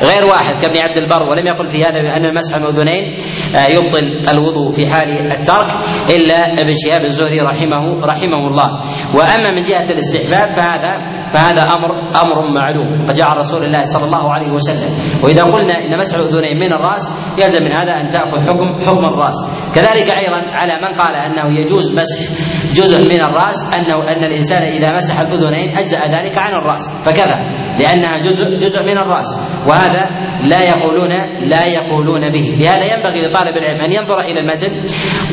غير واحد كابن عبد البر ولم يقل في هذا بان مسح الاذنين آه، يبطل الوضوء في حال الترك إلا ابن شهاب الزهري رحمه رحمه الله. وأما من جهة الاستحباب فهذا فهذا أمر أمر معلوم. قد جاء عن رسول الله صلى الله عليه وسلم. وإذا قلنا إن مسح الاذنين من الرأس يلزم من هذا أن تأخذ حكم حكم الرأس. كذلك أيضا على من قال أنه يجوز مسح جزء من الرأس انه أن الإنسان إذا مسح الاذنين أجزأ ذلك عن الرأس. فكفى لأنها جزء جزء من الرأس. وهذا لا يقولون لا يقولون به. لهذا ينبغي لطالب العلم أن ينظر إلى المتن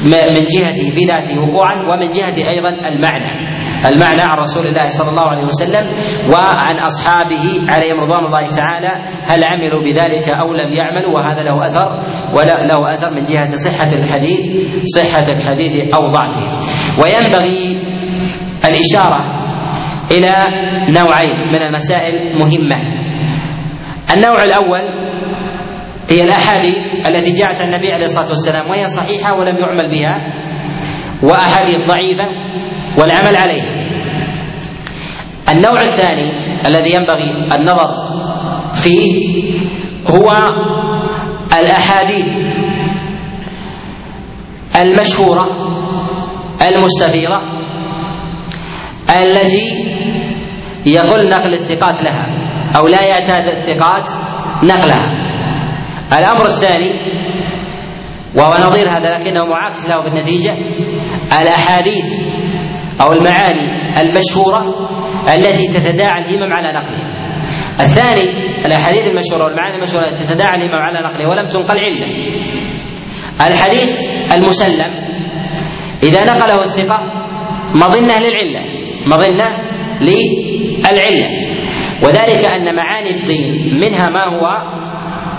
من جهته في ذاته وقوعا ومن جهه أيضا المعنى. المعنى عن رسول الله صلى الله عليه وسلم وعن أصحابه عليهم رضوان الله تعالى. هل عملوا بذلك أو لم يعملوا؟ وهذا له أثر ولا له أثر من جهة صحة الحديث صحة الحديث أو ضعفه. وينبغي الإشارة إلى نوعين من المسائل مهمة. النوع الأول هي الأحاديث التي جاءت النبي عليه الصلاة والسلام وهي صحيحة ولم يعمل بها وأحاديث ضعيفة والعمل عليها النوع الثاني الذي ينبغي النظر فيه هو الأحاديث المشهورة المستفيضة التي يقل نقل الثقات لها. أو لا يعتاد الثقات نقلها الأمر الثاني وهو نظير هذا لكنه معاكس له بالنتيجة الأحاديث أو المعاني المشهورة التي تتداعى الهمم على نقلها الثاني الأحاديث المشهورة والمعاني المشهورة التي تتداعى الهمم على نقلها ولم تنقل علة. الحديث المسلم إذا نقله الثقة مظنة للعلة مظنة للعلة. وذلك أن معاني الدين منها ما هو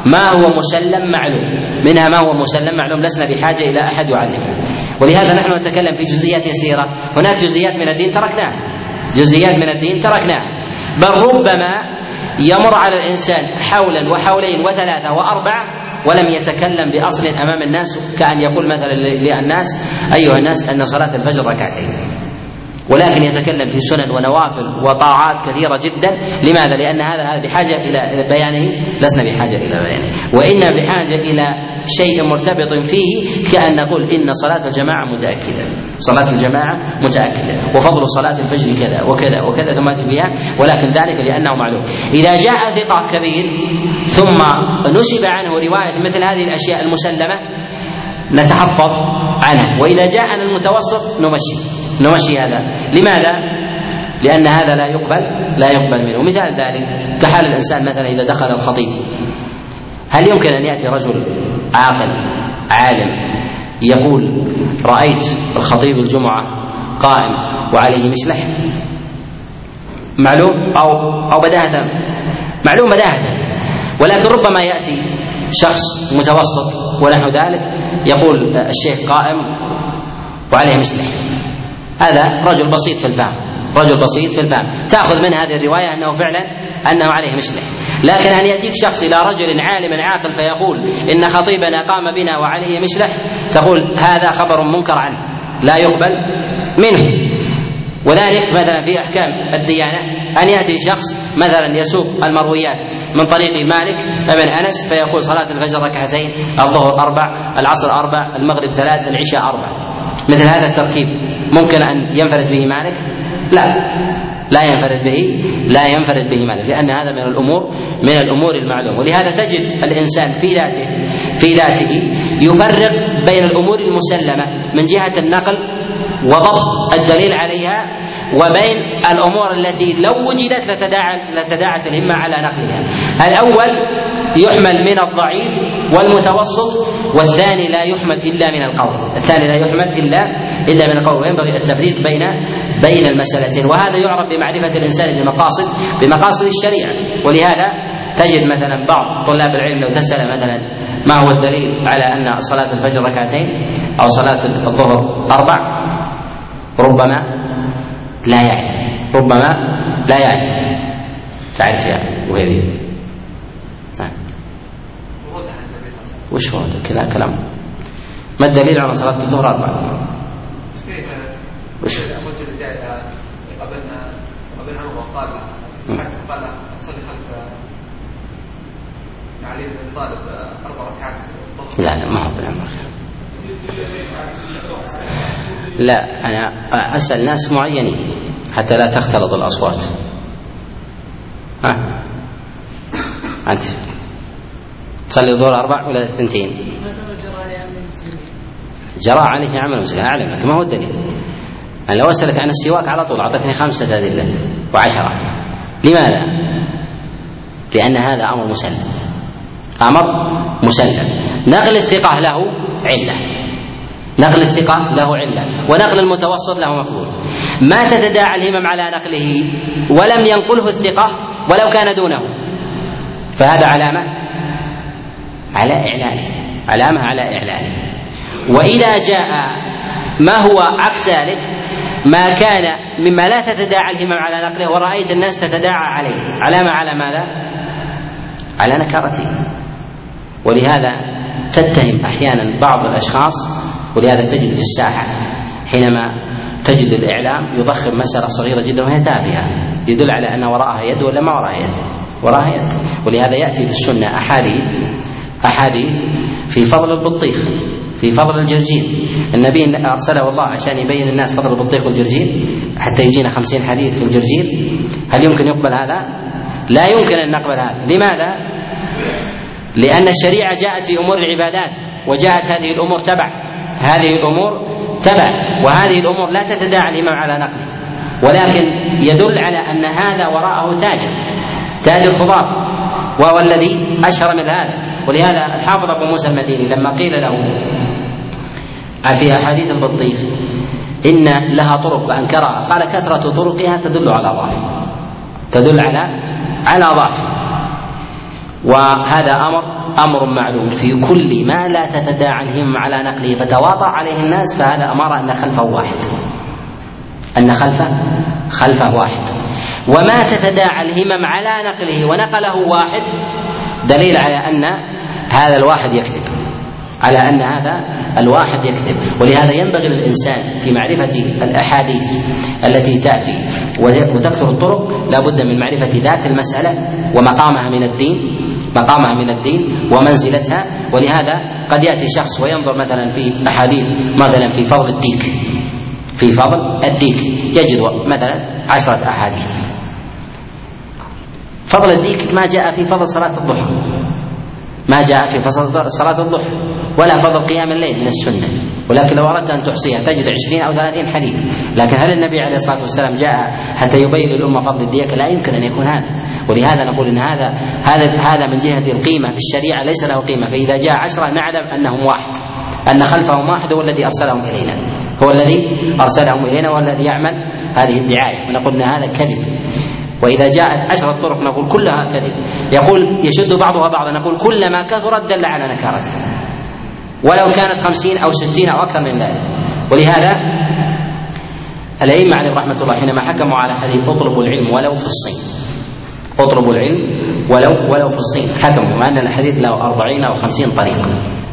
ما هو مسلم معلوم منها ما هو مسلم معلوم لسنا بحاجة إلى أحد يعلمه. ولهذا نحن نتكلم في جزئيات يسيرة. هناك جزئيات من الدين تركناها. جزئيات من الدين تركناها. بل ربما يمر على الإنسان حولا وحولين وثلاثة وأربعة ولم يتكلم بأصل أمام الناس كأن يقول مثلا للناس أيها الناس أن صلاة الفجر ركعتين. ولكن يتكلم في سنن ونوافل وطاعات كثيرة جدا. لماذا؟ لأن هذا هذا بحاجة إلى بيانه. لسنا بحاجة إلى بيانه. وإنا بحاجة إلى شيء مرتبط فيه كأن نقول إن صلاة الجماعة متأكدة. صلاة الجماعة متأكدة. وفضل صلاة الفجر كذا وكذا وكذا ثم بها ولكن ذلك لأنه معلوم. إذا جاء ثقة كبير ثم نسب عنه رواية مثل هذه الأشياء المسلمة نتحفظ عنه. وإذا جاءنا المتوسط نمشي. نمشي هذا. لماذا؟ لأن هذا لا يقبل لا يقبل منه. مثال ذلك كحال الإنسان مثلا إذا دخل الخطيب. هل يمكن أن يأتي رجل عاقل عالم يقول رأيت الخطيب الجمعة قائم وعليه مسلح معلوم؟ أو أو بداهة. معلوم بداهة. ولكن ربما يأتي شخص متوسط ونحو ذلك يقول الشيخ قائم وعليه مسلح. هذا رجل بسيط في الفهم رجل بسيط في الفهم. تأخذ من هذه الرواية أنه فعلا أنه عليه مثله. لكن أن يأتيك شخص إلى رجل عالم عاقل فيقول إن خطيبنا قام بنا وعليه مشلح تقول هذا خبر منكر عنه لا يقبل منه. وذلك مثلا في أحكام الديانة أن يأتي شخص مثلا يسوق المرويات من طريق مالك بن أنس فيقول صلاة الفجر ركعتين الظهر أربع العصر أربع المغرب ثلاث العشاء أربع. مثل هذا التركيب. ممكن أن ينفرد به مالك؟ لا لا ينفرد به لا ينفرد به مالك لأن هذا من الأمور من الأمور المعلومة ولهذا تجد الإنسان في ذاته في ذاته يفرق بين الأمور المسلمة من جهة النقل وضبط الدليل عليها وبين الأمور التي لو وجدت لتداعى لتداعت الهمه على نقلها. الأول يحمل من الضعيف والمتوسط والثاني لا يحمل إلا من القول، الثاني لا يحمل إلا إلا من القول وينبغي التفريق بين بين المسألتين. وهذا يعرف بمعرفة الإنسان بمقاصد بمقاصد الشريعة. ولهذا تجد مثلا بعض طلاب العلم لو تسأل مثلا ما هو الدليل على أن صلاة الفجر ركعتين أو صلاة الظهر أربع؟ ربما لا يعني ربما لا يعني تعرف يا وهيبي نعم وش هو كذا كلام. ما الدليل على صلاة الظهر أربعة؟ وش؟ قبلنا قبل عمر قال خلف علي بن طالب أربع ركعات لا لا ما هو بالعمر لا أنا أسأل ناس معينين حتى لا تختلط الأصوات. ها؟ أنت. تصلي الظهر أربع ولا ثنتين؟ جرى عليه عمل المسلمين أعلم لك ما هو الدليل. أنا لو أسألك عن السواك على طول أعطتني خمسة أدلة وعشرة. لماذا؟ لأن هذا أمر مسلم. أمر مسلم. نقل الثقة له علة. نقل الثقة له علة. ونقل المتوسط له مقبول. ما تتداعى الهمم على نقله ولم ينقله الثقة ولو كان دونه. فهذا علامة على إعلانه علامة على إعلانه وإذا جاء ما هو عكس ذلك ما كان مما لا تتداعى الهمم على نقله ورأيت الناس تتداعى عليه. علامة على ماذا؟ على نكارته ولهذا تتهم أحيانا بعض الأشخاص ولهذا تجد في الساحة حينما تجد الإعلام يضخم مسألة صغيرة جدا وهي تافهة. يدل على أن وراءها يد ولا ما وراءها يد؟ وراءها يد. ولهذا يأتي في السنة أحاديث أحاديث في فضل البطيخ في فضل الجرجير النبي أرسله الله عشان يبين الناس فضل البطيخ والجرجير حتى يجينا خمسين حديث في الجرجير هل يمكن يقبل هذا؟ لا يمكن أن نقبل هذا. لماذا؟ لأن الشريعة جاءت في أمور العبادات وجاءت هذه الأمور تبع. هذه الأمور تبع وهذه الأمور لا تتداعى الإمام على نقله ولكن يدل على أن هذا وراءه تاجر تاجر خضار وهو الذي أشهر من هذا. ولهذا الحافظ أبو موسى المديني لما قيل له في أحاديث البطيخ إن لها طرق فأنكرها قال كثرة طرقها تدل على ضعف تدل على على ضعف. وهذا أمر أمر معلوم في كل ما لا تتداعى الهمم على نقله فتواطأ عليه الناس فهذا أمر أن خلفه واحد أن خلفه خلفه واحد. وما تتداعى الهمم على نقله ونقله واحد دليل على أن هذا الواحد يكذب. على أن هذا الواحد يكذب. ولهذا ينبغي للإنسان في معرفة الأحاديث التي تأتي وتكثر الطرق لا بد من معرفة ذات المسألة ومقامها من الدين مقامها من الدين ومنزلتها. ولهذا قد يأتي شخص وينظر مثلا في أحاديث مثلا في فضل الديك. في فضل الديك. يجد مثلا عشرة أحاديث. فضل الديك ما جاء في فضل صلاة الضحى. ما جاء في فضل صلاة الضحى. ولا فضل قيام الليل من السنة. ولكن لو أردت أن تحصيها تجد عشرين أو ثلاثين حديث. لكن هل النبي عليه الصلاة والسلام جاء حتى يبين للأمة فضل الديك؟ لا يمكن أن يكون هذا. ولهذا نقول إن هذا هذا هذا من جهة القيمة في الشريعة ليس له قيمة. فإذا جاء عشرة نعلم أنهم واحد. أن خلفهم واحد هو الذي أرسلهم إلينا. هو الذي أرسلهم إلينا هو الذي يعمل هذه الدعاية. ونقول إن هذا كذب. وإذا جاءت عشرة طرق نقول كلها كذب. يقول يشد بعضها بعضا نقول كلما كثرت دل على نكارتها ولو كانت خمسين أو ستين أو أكثر من ذلك. ولهذا الأئمة عليهم رحمة الله حينما حكموا على حديث اطلبوا العلم ولو في الصين. اطلبوا العلم ولو ولو في الصين. حكموا مع أن الحديث له أربعين أو خمسين طريق.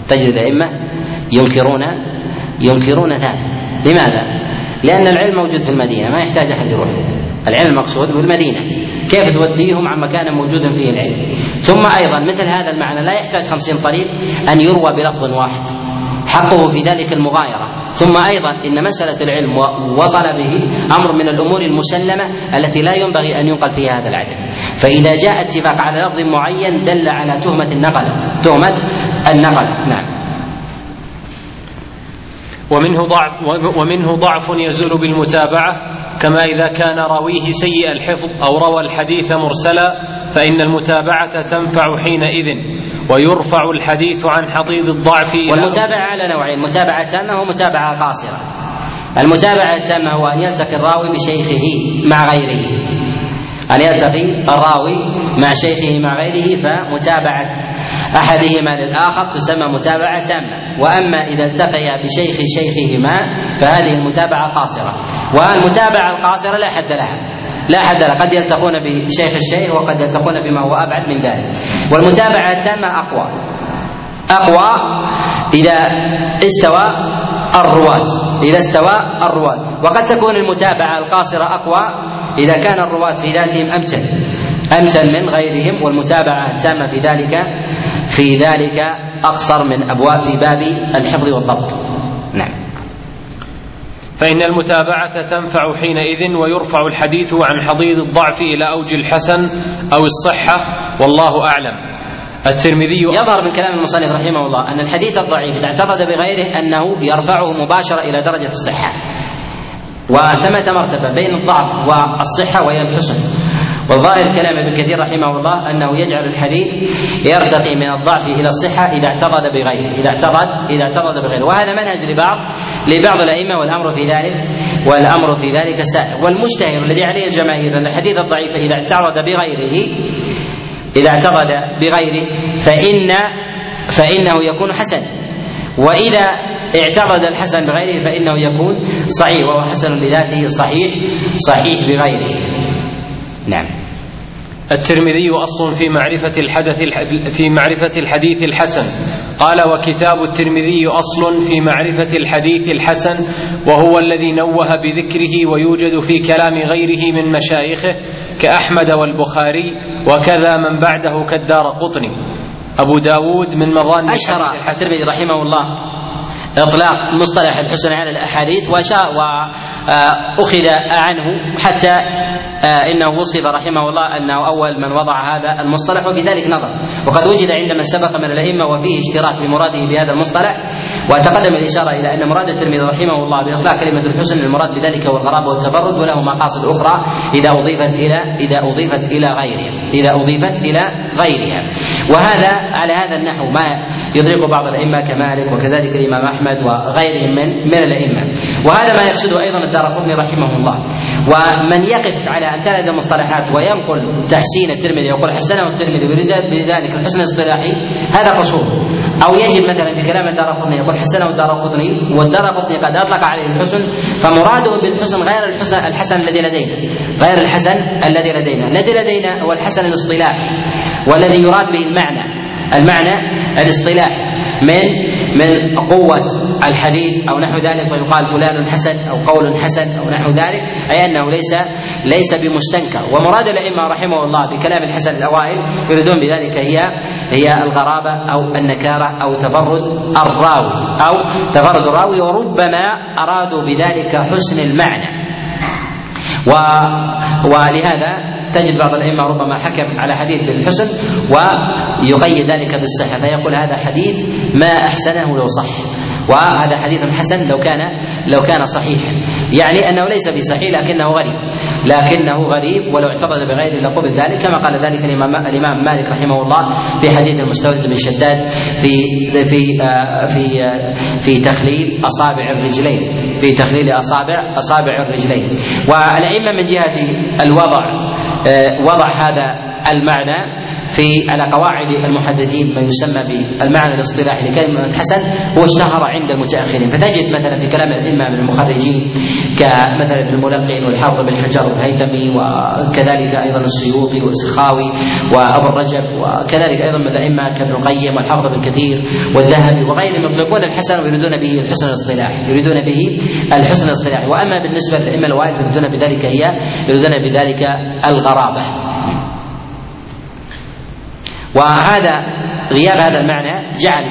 تجد الأئمة ينكرون ينكرون ذلك. لماذا؟ لأن العلم موجود في المدينة ما يحتاج أحد يروح. العلم مقصود في المدينة كيف توديهم عن مكان موجود فيه العلم؟ ثم أيضا مثل هذا المعنى لا يحتاج خمسين طريق أن يروى بلفظ واحد. حقه في ذلك المغايرة. ثم أيضا إن مسألة العلم وطلبه أمر من الأمور المسلمة التي لا ينبغي أن ينقل فيها هذا العدل فإذا جاء اتفاق على لفظ معين دل على تهمة النقل. تهمة النقل. نعم. ومنه ضعف ومنه ضعف يزول بالمتابعة. كما إذا كان راويه سيء الحفظ أو روى الحديث مرسلا فإن المتابعة تنفع حينئذ ويرفع الحديث عن حضيض الضعف والمتابعة على نوعين متابعة تامة ومتابعة قاصرة. المتابعة التامة هو أن يلتقي الراوي بشيخه مع غيره. أن يلتقي الراوي مع شيخه مع غيره فمتابعة أحدهما للآخر تسمى متابعة تامة. وأما إذا التقيا بشيخ شيخهما فهذه المتابعة قاصرة. والمتابعة القاصرة لا حد لها. لا حد لها. قد يلتقون بشيخ الشيخ وقد يلتقون بما هو أبعد من ذلك. والمتابعة التامة أقوى. أقوى إذا استوى الرواة. إذا استوى الرواة. وقد تكون المتابعة القاصرة أقوى إذا كان الرواة في ذاتهم أمتن. أمتن من غيرهم والمتابعة التامة في ذلك في ذلك أقصر من أبواب في باب الحفظ والضبط. نعم. فإن المتابعة تنفع حينئذ ويرفع الحديث عن حضيض الضعف إلى أوج الحسن أو الصحة والله أعلم. الترمذي يظهر من كلام المصنف رحمه الله أن الحديث الضعيف إذا اعتقد بغيره أنه يرفعه مباشرة إلى درجة الصحة. وثمة مرتبة بين الضعف والصحة وهي الحسن. والظاهر كلام ابن كثير رحمه الله أنه يجعل الحديث يرتقي من الضعف إلى الصحة إذا اعتقد بغيره، إذا اعتقد إذا اعتقد بغيره، وهذا منهج لبعض لبعض الأئمة والأمر في ذلك والأمر في ذلك سائر، والمشتهر الذي عليه الجماهير أن الحديث الضعيف إذا اعترض بغيره إذا اعتقد بغيره فإن فإنه يكون حسن. وإذا اعتقد الحسن بغيره فإنه يكون صحيح وهو حسن لذاته صحيح صحيح بغيره. نعم. الترمذي أصل في معرفة الحدث في معرفة الحديث الحسن. قال وكتاب الترمذي أصل في معرفة الحديث الحسن وهو الذي نوه بذكره ويوجد في كلام غيره من مشايخه كأحمد والبخاري وكذا من بعده كالدار قطني. أبو داود من مظان أشهر الترمذي رحمه الله. إطلاق مصطلح الحسن على الأحاديث وشاء وأخذ عنه حتى آه إنه وصف رحمه الله أنه أول من وضع هذا المصطلح وفي ذلك نظر. وقد وجد عند من سبق من الأئمة وفيه اشتراك بمراده بهذا المصطلح وتقدم الإشارة إلى أن مراد الترمذي رحمه الله بإطلاق كلمة الحسن المراد بذلك هو الغرابه والتبرد وله مقاصد أخرى إذا أضيفت إلى إذا أضيفت إلى غيرها. إذا أضيفت إلى غيرها. وهذا على هذا النحو ما يطلق بعض الأئمة كمالك وكذلك الإمام أحمد وغيرهم من من الأئمة. وهذا ما يقصده أيضا الدار قطني رحمه الله. ومن يقف على امثال هذه المصطلحات وينقل تحسين الترمذي يقول حسنه الترمذي بذلك الحسن الاصطلاحي هذا قصور. أو يجد مثلا في كلام الدار قطني يقول حسنه الدار قطني والدار قطني قد أطلق عليه الحسن فمراده بالحسن غير الحسن الحسن الذي لدينا. غير الحسن الذي لدينا. الذي لدينا هو الحسن الاصطلاحي والذي يراد به المعنى. المعنى الاصطلاحي من من قوة الحديث أو نحو ذلك ويقال فلان حسن أو قول حسن أو نحو ذلك أي أنه ليس ليس بمستنكر. ومراد الأئمة رحمه الله بكلام الحسن الأوائل يريدون بذلك هي هي الغرابة أو النكارة أو تفرد الراوي. أو تفرد الراوي وربما أرادوا بذلك حسن المعنى. و ولهذا تجد بعض الأئمة ربما حكم على حديث بالحسن ويقيد ذلك بالصحة فيقول هذا حديث ما أحسنه لو صح وهذا حديث حسن لو كان لو كان صحيحا. يعني أنه ليس بصحيح لكنه غريب لكنه غريب ولو اعتقد بغيره لقبل ذلك كما قال ذلك الإمام الإمام مالك رحمه الله في حديث المستورد بن شداد في في آه، في آه، في تخليل أصابع الرجلين في تخليل أصابع أصابع الرجلين. والأئمة من جهة الوضع وضع هذا المعنى. في على قواعد المحدثين ما يسمى بالمعنى الاصطلاحي لكلمة حسن هو اشتهر عند المتأخرين. فتجد مثلا في كلام الأئمة من المخرجين كمثلا ابن الملقن والحافظ بن حجر الهيثمي وكذلك أيضا السيوطي والسخاوي وأبو الرجب وكذلك أيضا من الأئمة كابن القيم والحافظ بن كثير والذهبي وغيرهم يطلقون الحسن ويريدون به الحسن الاصطلاحي يريدون به الحسن الاصطلاحي. وأما بالنسبة للأئمة الوائل يريدون بذلك هي يريدون بذلك الغرابة. وهذا غياب هذا المعنى جعل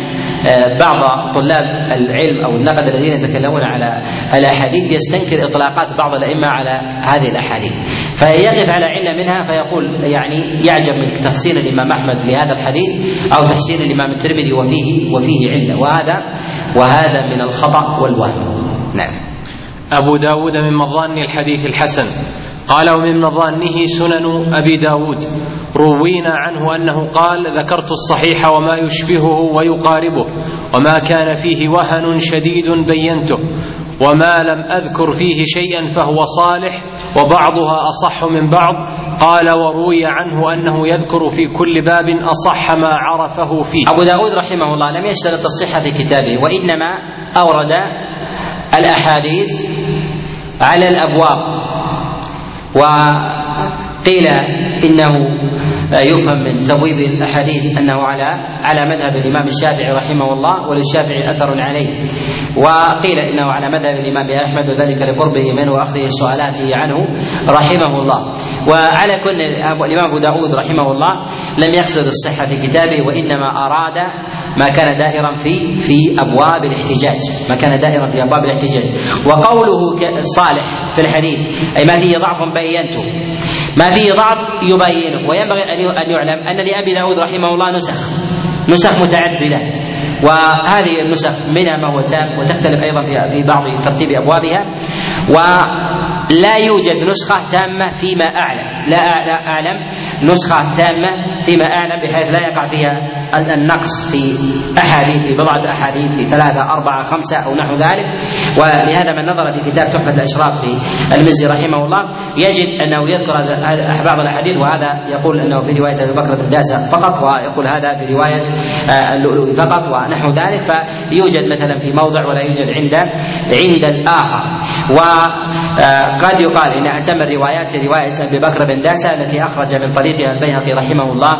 آه، بعض طلاب العلم أو النقد الذين يتكلمون على الأحاديث يستنكر إطلاقات بعض الأئمة على هذه الأحاديث. فيقف على علة منها فيقول يعني يعجب من تحسين الإمام أحمد لهذا الحديث أو تحسين الإمام الترمذي وفيه وفيه علة. وهذا وهذا من الخطأ والوهم. نعم. أبو داود من مظان الحديث الحسن. قال ومن مظانه سنن أبي داود. روينا عنه أنه قال ذكرت الصحيح وما يشبهه ويقاربه وما كان فيه وهن شديد بينته وما لم أذكر فيه شيئا فهو صالح وبعضها أصح من بعض. قال وروي عنه أنه يذكر في كل باب أصح ما عرفه فيه. أبو داود رحمه الله لم يشترط الصحة في كتابه وإنما أورد الأحاديث على الأبواب وقيل إنه يفهم من تبويب الأحاديث أنه على على مذهب الإمام الشافعي رحمه الله وللشافعي أثر عليه. وقيل إنه على مذهب الإمام أحمد وذلك لقربه منه وأخذه سؤالاته عنه رحمه الله. وعلى كل الإمام أبو داود رحمه الله لم يقصد الصحة في كتابه وإنما أراد ما كان دائرا في في أبواب الاحتجاج. ما كان دائرا في أبواب الاحتجاج. وقوله صالح في الحديث أي ما فيه ضعف بينته. ما فيه ضعف يبينه. وينبغي أن يعلم أن لأبي داود رحمه الله نسخ. نسخ متعددة. وهذه النسخ منها ما هو تام وتختلف أيضا في بعض ترتيب أبوابها. ولا يوجد نسخة تامة فيما أعلم. لا أعلم. نسخة تامة فيما اعلم بحيث لا يقع فيها النقص في احاديث في بضعه أحاديث في ثلاثة أربعة خمسة أو نحو ذلك. ولهذا من نظر في كتاب تحفة الأشراف للمزي رحمه الله يجد أنه يذكر بعض الأحاديث وهذا يقول أنه في رواية أبي بكر بن داسة فقط ويقول هذا في رواية آه، اللؤلؤ فقط ونحو ذلك. فيوجد مثلا في موضع ولا يوجد عند عند الآخر. وقد آه، يقال إن أتم الروايات رواية أبي بكر بن داسة التي أخرج من طريقها البيهقي رحمه الله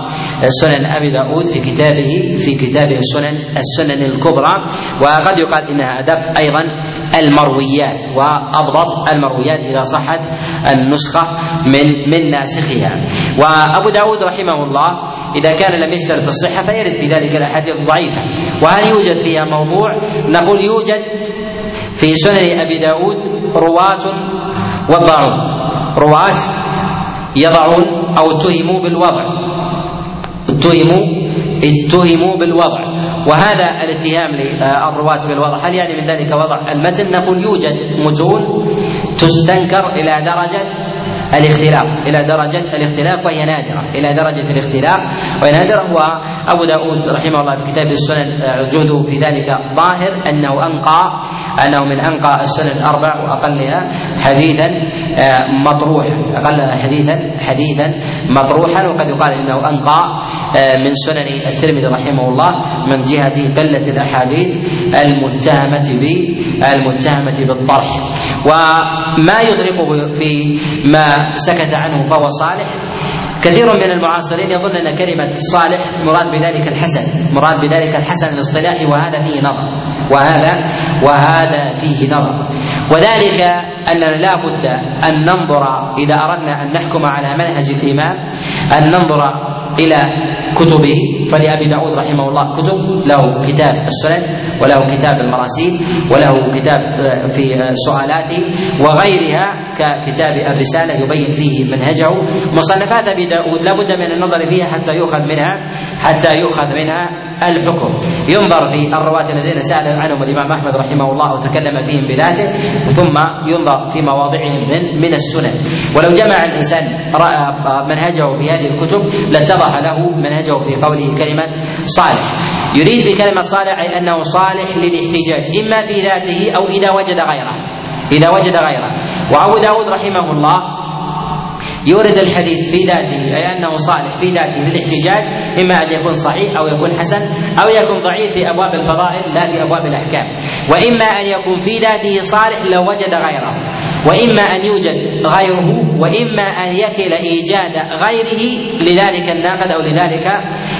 سنن أبي داود في كتابه في كتابه السنن السنن الكبرى وقد يقال إنها أدق أيضا المرويات وأضبط المرويات إذا صحت النسخة من من ناسخها. وأبو داود رحمه الله إذا كان لم يشترط الصحة فيرد في ذلك الأحاديث الضعيفة. وهل يوجد فيها موضوع؟ نقول يوجد في سنن أبي داود رواة وضعون رواة يضعون أو اتهموا بالوضع. اتهموا اتهموا بالوضع. وهذا الاتهام للرواة بالوضع. هل يعني من ذلك وضع المتن؟ نقول يوجد متون تستنكر إلى درجة الاختلاف إلى درجة الاختلاف وهي نادرة إلى درجة الاختلاف وهي نادرة. وأبو داود رحمه الله في كتاب السنن جهده في ذلك ظاهر أنه أنقى أنه من أنقى السنن الأربع وأقلها حديثا آه، مطروح أقلها حديثا حديثا مطروحا. وقد يقال إنه أنقى آه، من سنن الترمذي رحمه الله من جهة قلة الأحاديث المتهمة المتهمة بالطرح. وما يدركه في ما سكت عنه فهو صالح. كثير من المعاصرين يظن أن كلمة صالح مراد بذلك الحسن مراد بذلك الحسن الاصطلاحي وهذا فيه نظر وهذا وهذا فيه نظر. وذلك اننا لا بد أن ننظر إذا أردنا أن نحكم على منهج الإمام أن ننظر إلى كتبه. فلأبي داود رحمه الله كتب له كتاب السنن وله كتاب المراسيل وله كتاب آه، في آه، سؤالاته وغيرها ككتاب الرسالة يبين فيه منهجه. مصنفات أبي داود لابد من النظر فيها حتى يؤخذ منها حتى يؤخذ منها الحكم. ينظر في الرواة الذين سأل عنهم الإمام أحمد رحمه الله وتكلم فيهم بذاته ثم ينظر في مواضعهم من من السنن. ولو جمع الإنسان منهجه في هذه الكتب لاتضح له منهجه في قوله كلمة صالح. يريد بكلمة صالح أي أنه صالح للاحتجاج إما في ذاته أو إذا وجد غيره. إذا وجد غيره. وأبو داود رحمه الله يورد الحديث في ذاته أي أنه صالح في ذاته للاحتجاج إما أن يكون صحيح أو يكون حسن أو يكون ضعيف في أبواب الفضائل لا في أبواب الأحكام. وإما أن يكون في ذاته صالح لو وجد غيره. وإما أن يوجد غيره وإما أن يكل إيجاد غيره لذلك الناقد أو لذلك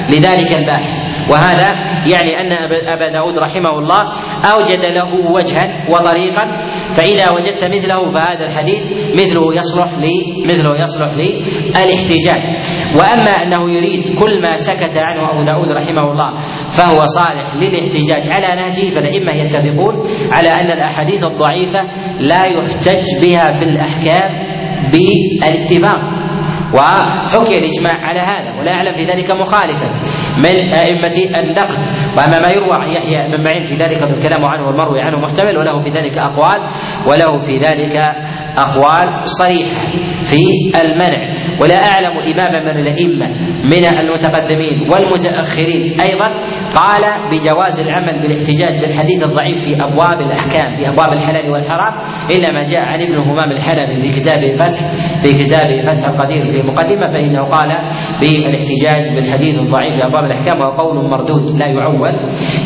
لذلك الباحث. وهذا يعني أن أبا داود رحمه الله أوجد له وجها وطريقا فإذا وجدت مثله فهذا الحديث مثله يصلح لي مثله يصلح للاحتجاج وأما أنه يريد كل ما سكت عنه أبو داود رحمه الله فهو صالح للاحتجاج على نهجه فالأئمة يتفقون على أن الأحاديث الضعيفة لا يحتج بها في الأحكام بالاتفاق وحكي الإجماع على هذا ولا يعلم في ذلك مخالفا. من أئمة النقد وأما ما يروى عن يحيى بن معين في ذلك بالكلام عنه والمروي عنه محتمل وله في ذلك أقوال وله في ذلك أقوال صريحه في المنع. ولا أعلم إماما من الأئمة من المتقدمين والمتأخرين. أيضا قال بجواز العمل بالاحتجاج بالحديث الضعيف في أبواب الأحكام في أبواب الحلال والحرام. الا ما جاء عن ابن همام الحنفي في كتابه الفتح في كتابه فتح القدير في مقدمة فإنه قال بالاحتجاج بالحديث الضعيف في أبواب الأحكام وقول مردود لا يعول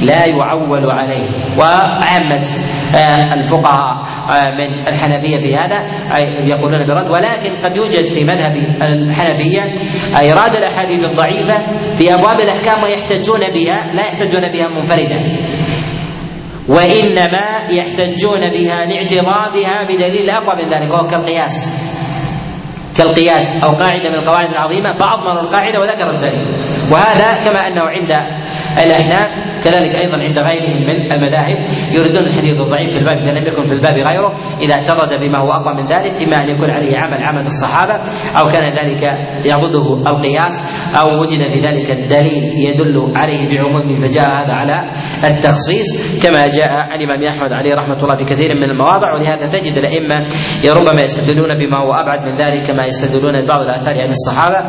لا يعول عليه. وعامة آه، الفقهاء آه، من الحنفية في هذا يقولون برد. ولكن قد يوجد في مذهب الحنفية إيراد الأحاديث الضعيفة في أبواب الأحكام ويحتجون بها لا يحتجون بها منفردة وإنما يحتجون بها لاعتراضها بدليل أقوى من ذلك وهو كالقياس. كالقياس أو قاعدة من القواعد العظيمة فأضمن القاعدة وذكر الدليل. وهذا كما أنه عند الأحناف كذلك أيضا عند غيرهم من المذاهب يريدون الحديث الضعيف في الباب إذا لم يكن في الباب غيره إذا اعترض بما هو أقوى من ذلك إما أن يكون عليه عمل عمل الصحابة أو كان ذلك يضده القياس أو وجد في ذلك الدليل يدل عليه بعمومه فجاء هذا على التخصيص كما جاء عن الإمام أحمد عليه رحمة الله في كثير من المواضع ولهذا تجد الأئمة ربما يستدلون بما هو أبعد من ذلك كما يستدلون ببعض الآثار عن الصحابة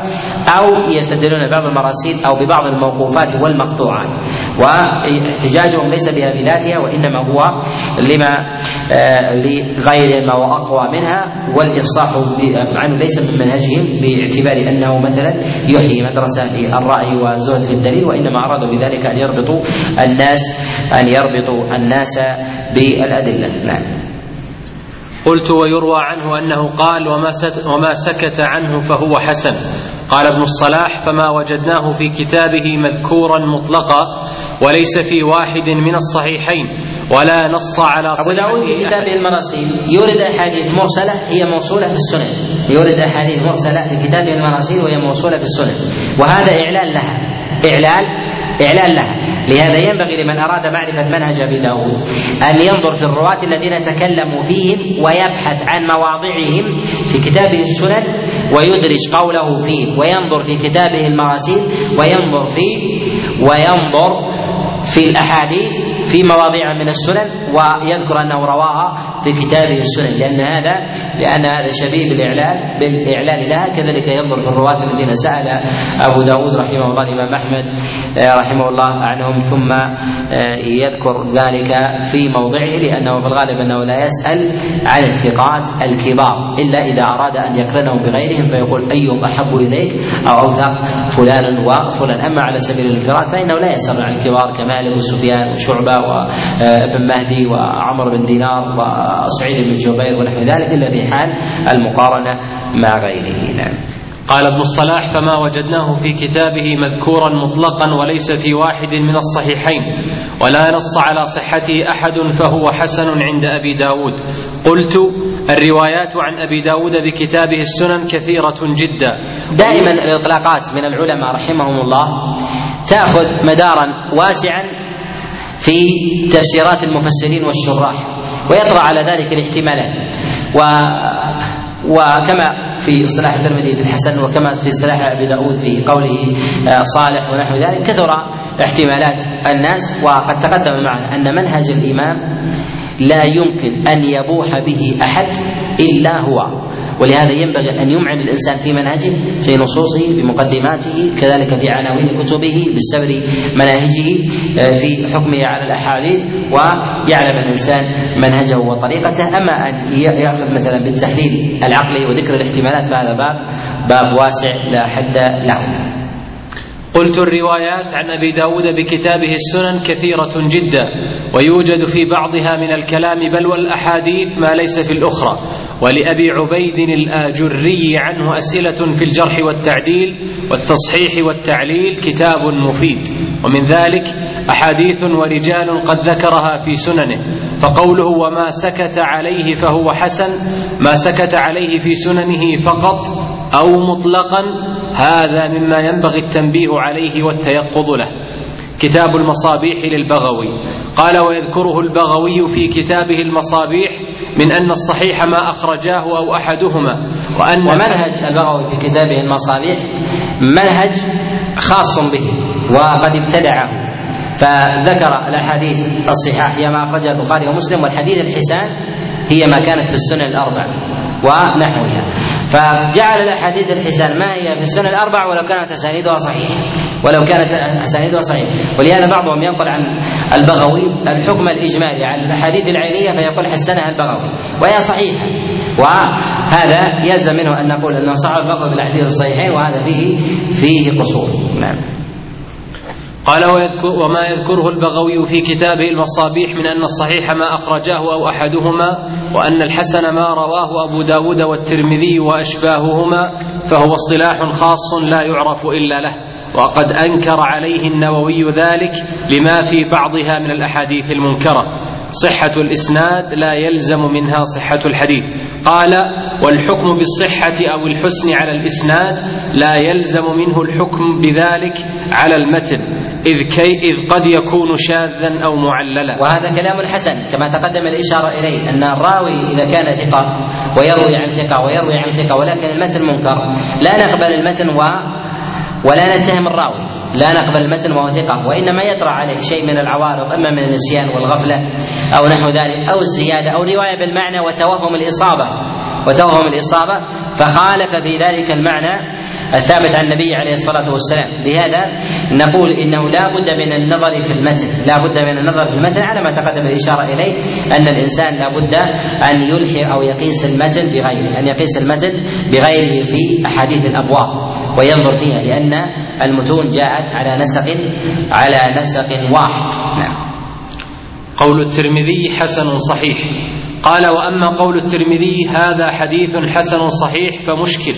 أو يستدلون ببعض المراسيل أو ببعض الموقوفات والمقطوعات. واحتجاجهم ليس بها بذاتها وإنما هو لما آه لغير ما هو أقوى منها والافصاح عنه ليس من منهجهم باعتبار أنه مثلا يحيي مدرسة في الراي والزهد في الدليل وإنما أرادوا بذلك أن يربطوا الناس أن يربطوا الناس بالأدلة. نعم. قلت ويروى عنه أنه قال وما وما سكت عنه فهو حسن. قال ابن الصلاح فما وجدناه في كتابه مذكورا مطلقا وليس في واحد من الصحيحين ولا نص على أبو داود في كتابه المراسيل يورد أحاديث مرسلة هي موصولة في السنن. يورد أحاديث مرسلة في كتابه المراسيل وهي موصولة في السنن. وهذا إعلان لها. إعلان إعلان لها. لهذا ينبغي لمن أراد معرفة منهج أبي داود أن ينظر في الرواة الذين تكلموا فيهم ويبحث عن مواضعهم في كتابه السنن ويدرج قوله فيه وينظر في كتابه المراسيل وينظر فيه وينظر في الأحاديث في مواضيع من السنن ويذكر أنه رواها في كتابه السنن. لأن هذا لأن هذا شبيه بالإعلان بالإعلان لها. كذلك ينظر في الرواة الذين سأل أبو داود رحمه الله الإمام أحمد آه، رحمه الله عنهم. ثم آه، يذكر ذلك في موضعه لأنه في الغالب أنه لا يسأل عن الثقات الكبار إلا إذا أراد أن يقرنهم بغيرهم فيقول أيهم أحب إليك أو أوثق فلان وفلان أما على سبيل الانفراد فإنه لا يسأل عن الكبار كمالك وسفيان وشعبة وابن مهدي وعمر بن دينار وسعيد بن جبير ونحو ذلك إلا في حال المقارنة مع غيره نعم قال ابن الصلاح فما وجدناه في كتابه مذكورا مطلقا وليس في واحد من الصحيحين ولا نص على صحته أحد فهو حسن عند أبي داود. قلت الروايات عن أبي داود بكتابه السنن كثيرة جدا. دائما الإطلاقات من العلماء رحمهم الله تأخذ مدارا واسعا في تفسيرات المفسرين والشراح ويطرأ على ذلك الاحتمالات و وكما في اصطلاح الترمذي في الحسن وكما في اصطلاح أبي داود في قوله آه، صالح ونحو ذلك كثر احتمالات الناس. وقد تقدم معنا أن منهج الإمام لا يمكن أن يبوح به أحد إلا هو. ولهذا ينبغي أن يمعن الإنسان في منهجه في نصوصه في مقدماته كذلك في عناوين كتبه بالسبر مناهجه آه، في حكمه على الأحاديث ويعلم الإنسان منهجه وطريقته. أما أن يأخذ مثلا بالتحليل العقلي وذكر الاحتمالات فهذا باب باب واسع لا حد له. قلت الروايات عن أبي داود بكتابه السنن كثيرة جدا ويوجد في بعضها من الكلام بل والأحاديث ما ليس في الأخرى. ولأبي عبيد الآجري عنه أسئلة في الجرح والتعديل والتصحيح والتعليل كتاب مفيد. ومن ذلك أحاديث ورجال قد ذكرها في سننه. فقوله وما سكت عليه فهو حسن ما سكت عليه في سننه فقط أو مطلقا هذا مما ينبغي التنبيه عليه والتيقظ له. كتاب المصابيح للبغوي. قال ويذكره البغوي في كتابه المصابيح من أن الصحيح ما أخرجاه أو أحدهما وأن ومنهج البغوي في كتابه المصابيح منهج خاص به وقد ابتدعه. فذكر الأحاديث الصحاح هي ما أخرجها البخاري ومسلم والحديث الحسان هي ما كانت في السنن الأربع ونحوها. فجعل الأحاديث الحسان ما هي؟ في السنن الأربع ولو كانت أسانيدها صحيحة. ولو كانت أسانيدها صحيحة. ولهذا بعضهم ينقل عن البغوي الحكم الإجمالي على الأحاديث العينية فيقول حسنها البغوي وهي صحيحة. وهذا يلزم منه أن نقول أنه صح البغوي بالأحاديث الصحيحين وهذا فيه فيه قصور. نعم. قال وما يذكره البغوي في كتابه المصابيح من أن الصحيح ما أخرجاه أو أحدهما وأن الحسن ما رواه أبو داود والترمذي وأشباههما فهو اصطلاح خاص لا يعرف إلا له. وقد أنكر عليه النووي ذلك لما في بعضها من الأحاديث المنكرة. صحة الإسناد لا يلزم منها صحة الحديث. قال والحكم بالصحة أو الحسن على الإسناد لا يلزم منه الحكم بذلك على المتن إذ, كي إذ قد يكون شاذا أو معللا. وهذا كلام حسن كما تقدم الإشارة إليه أن الراوي إذا كان ثقة ويروي عن ثقة ويروي عن ثقة ولكن المتن منكر. لا نقبل المتن و ولا نتهم الراوي. لا نقبل المتن وهو ثقة وإنما يطرأ عليه شيء من العوارض إما من النسيان والغفلة أو نحو ذلك أو الزيادة أو رواية بالمعنى وتوهم الإصابة. وتوهم الإصابة فخالف في ذلك المعنى الثابت عن النبي عليه الصلاة والسلام. لهذا نقول إنه لا بد من النظر في المتن لا بد من النظر في المتن على ما تقدم الإشارة إليه أن الإنسان لا بد أن يلحي أو يقيس المتن بغيره أن يقيس المتن بغيره في أحاديث الأبواب وينظر فيها لأن المتون جاءت على نسق على نسق واحد. نعم. قول الترمذي حسن صحيح. قال وأما قول الترمذي هذا حديث حسن صحيح فمشكل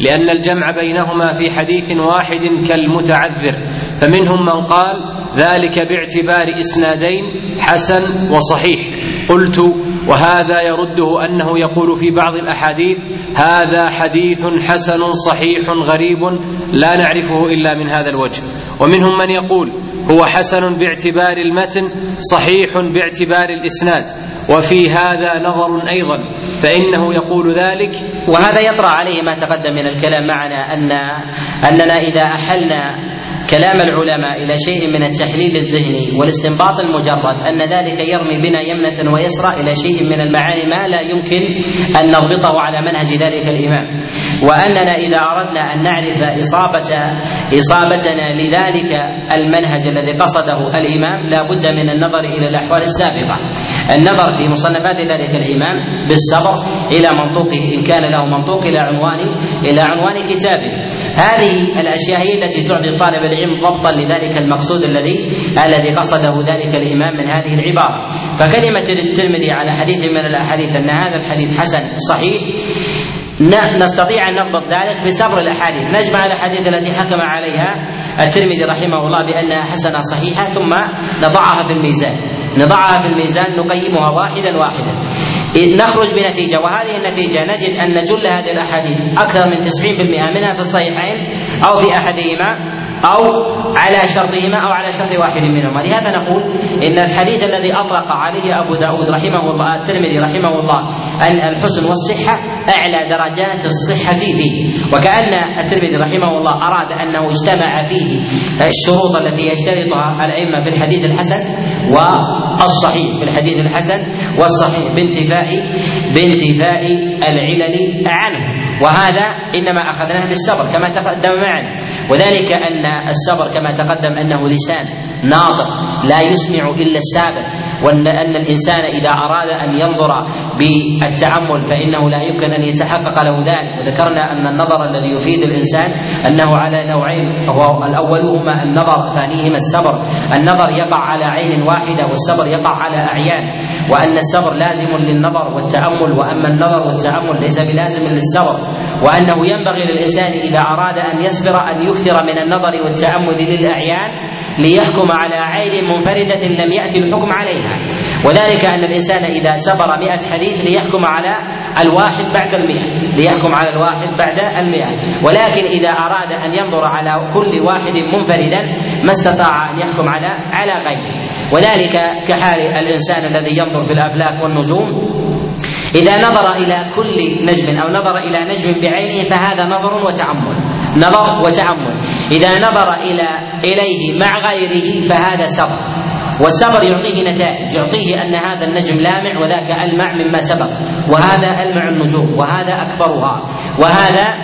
لأن الجمع بينهما في حديث واحد كالمتعذر. فمنهم من قال ذلك باعتبار إسنادين حسن وصحيح. قلت وهذا يرده أنه يقول في بعض الأحاديث هذا حديث حسن صحيح غريب لا نعرفه إلا من هذا الوجه. ومنهم من يقول هو حسن باعتبار المتن صحيح باعتبار الإسناد وفي هذا نظر أيضا فإنه يقول ذلك. وهذا يطرأ عليه ما تقدم من الكلام معنا ان أننا إذا أحلنا كلام العلماء إلى شيء من التحليل الذهني والاستنباط المجرد أن ذلك يرمي بنا يمنة ويسرى إلى شيء من المعاني ما لا يمكن أن نضبطه على منهج ذلك الإمام. وأننا إذا أردنا أن نعرف اصابه إصابتنا لذلك المنهج الذي قصده الإمام لا بد من النظر إلى الأحوال السابقة. النظر في مصنفات ذلك الإمام بالصبر إلى منطوقه إن كان له منطوق إلى عنوان إلى عنوان كتابه. هذه الأشياء هي التي تعطي طالب العلم ضبطا لذلك المقصود الذي الذي قصده ذلك الإمام من هذه العبارة. فكلمة للترمذي على حديث من الأحاديث أن هذا الحديث حسن صحيح. نستطيع أن نضبط ذلك بصبر الأحاديث. نجمع الاحاديث التي حكم عليها الترمذي رحمه الله بأنها حسنة صحيحة ثم نضعها في الميزان. نضعها في الميزان نقيمها واحدا واحدا. نخرج بنتيجة وهذه النتيجة نجد أن جل هذه الأحاديث أكثر من 90% منها في الصحيحين أو في أحدهما أو على شرطهما أو على شرط واحد منهما. لهذا نقول إن الحديث الذي أطلق عليه أبو داود رحمه الله الترمذي رحمه الله أن الحسن والصحة أعلى درجات الصحة فيه. وكأن الترمذي رحمه الله أراد أنه اجتمع فيه الشروط التي يشترطها الأئمة في الحديث الحسن والصحيح في الحديث الحسن والصحيح بانتفاء بانتفاء العلل عنه وهذا إنما أخذناه بالصبر كما تقدم معنا وذلك أن الصبر كما تقدم أنه لسان. ناطق لا يسمع إلا السابق. وان أن الإنسان إذا أراد أن ينظر بالتأمل فإنه لا يمكن أن يتحقق له ذلك. وذكرنا أن النظر الذي يفيد الإنسان أنه على نوعين وهو الاولهما النظر ثانيهما الصبر. النظر يقع على عين واحدة والصبر يقع على أعيان. وأن الصبر لازم للنظر والتأمل. وأما النظر والتأمل ليس بلازم للصبر. وأنه ينبغي للإنسان إذا أراد أن يصبر أن يكثر من النظر والتأمل للأعيان ليحكم على عين منفردة لم يأتي الحكم عليها. وذلك أن الإنسان إذا سبر مئة حديث ليحكم على الواحد بعد المئة. ليحكم على الواحد بعد المئة. ولكن إذا أراد أن ينظر على كل واحد منفردا ما استطاع أن يحكم على على غيره. وذلك كحال الإنسان الذي ينظر في الأفلاك والنجوم. إذا نظر إلى كل نجم أو نظر إلى نجم بعينه فهذا نظر وتأمل. نظر وتأمل إذا نظر إلى إليه مع غيره فهذا سبر والسبر يعطيه نتائج. يعطيه أن هذا النجم لامع وذاك ألمع مما سبق. وهذا ألمع النجوم. وهذا أكبرها. وهذا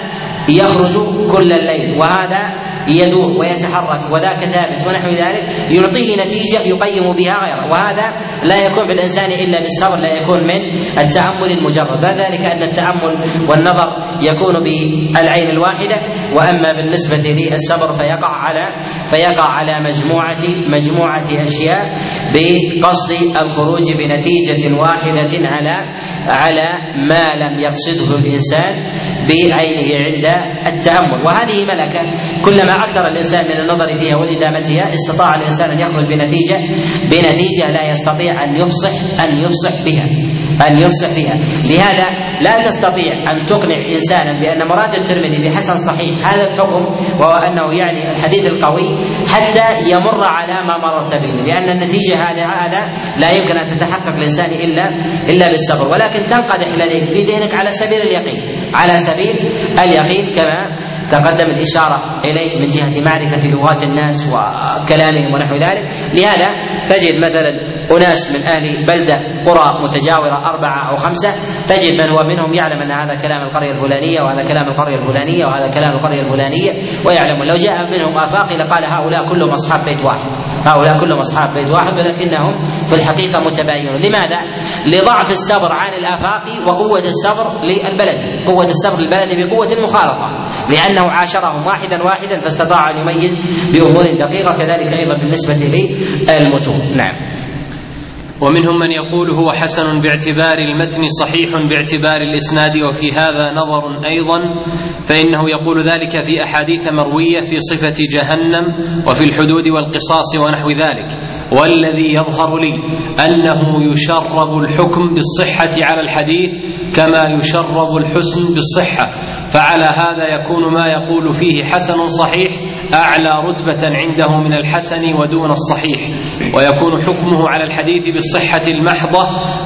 يخرج كل الليل. وهذا يدور ويتحرك وذاك ثابت ونحو ذلك يعطيه نتيجة يقيم بها غيره. وهذا لا يكون في الإنسان إلا بالصبر لا يكون من التأمل المجرد. وذلك أن التأمل والنظر يكون بالعين الواحدة وأما بالنسبة للصبر فيقع على فيقع على مجموعة مجموعة أشياء بقصد الخروج بنتيجة واحدة على على ما لم يقصده الإنسان بعينه عند التأمل. وهذه ملكة كلما أكثر الإنسان من النظر فيها والإدامتها استطاع الإنسان أن يخرج بنتيجة بنتيجة لا يستطيع أن يفصح أن يفصح بها أن يفصح بها. لهذا لا تستطيع أن تقنع إنسانا بأن مراد الترمذي بحسن صحيح هذا الحكم وهو أنه يعني الحديث القوي حتى يمر على ما مررت به. لأن النتيجة هذا هذا لا يمكن أن تتحقق الإنسان إلا إلا بالصبر. ولكن تنقدح لديك في ذهنك على سبيل اليقين على سبيل اليقين كما تقدم الإشارة إليه من جهة معرفة لغات الناس وكلامهم ونحو ذلك. لهذا تجد مثلا أناس من أهل بلدة قرى متجاورة أربعة أو خمسة تجد من هو منهم يعلم أن هذا كلام القرية الفلانية وهذا كلام القرية الفلانية وهذا كلام القرية الفلانية ويعلم. لو جاء منهم آفاقي لقال هؤلاء كلهم أصحاب بيت واحد هؤلاء كلهم أصحاب بيت واحد ولكنهم في الحقيقة متباينون. لماذا؟ لضعف الصبر عن الآفاق وقوة الصبر للبلد قوة الصبر للبلد بقوة المخالطة لأنه عاشرهم واحدا واحدا فاستطاع أن يميز بأمور دقيقة كذلك أيضا بالنسبة للمتون. نعم. ومنهم من يقول هو حسن باعتبار المتن صحيح باعتبار الإسناد وفي هذا نظر أيضا فإنه يقول ذلك في أحاديث مروية في صفة جهنم وفي الحدود والقصاص ونحو ذلك. والذي يظهر لي أنه يشرب الحكم بالصحة على الحديث كما يشرب الحسن بالصحة. فعلى هذا يكون ما يقول فيه حسن صحيح أعلى رتبة عنده من الحسن ودون الصحيح. ويكون حكمه على الحديث بالصحة المحضة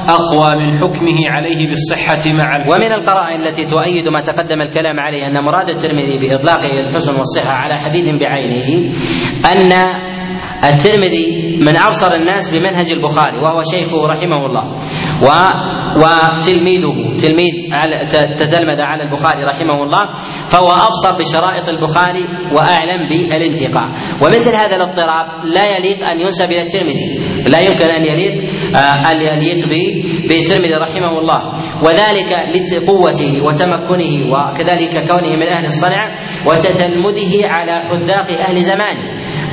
أقوى من حكمه عليه بالصحة مع الحسن. ومن القرائن التي تؤيد ما تقدم الكلام عليه أن مراد الترمذي باطلاقه الحسن والصحة على حديث بعينه أن الترمذي من أبصر الناس بمنهج البخاري وهو شيخه رحمه الله. و وتلميذه تلميذ تتلمذ على البخاري رحمه الله فهو ابصر بشرائط البخاري وأعلم بالانتقاء. ومثل هذا الاضطراب لا يليق أن ينسب إلى الترمذي لا يمكن أن يليق أن يليق بالترمذي رحمه الله. وذلك لقوته وتمكنه وكذلك كونه من أهل الصنعه وتتلمذه على حذاق أهل زمانه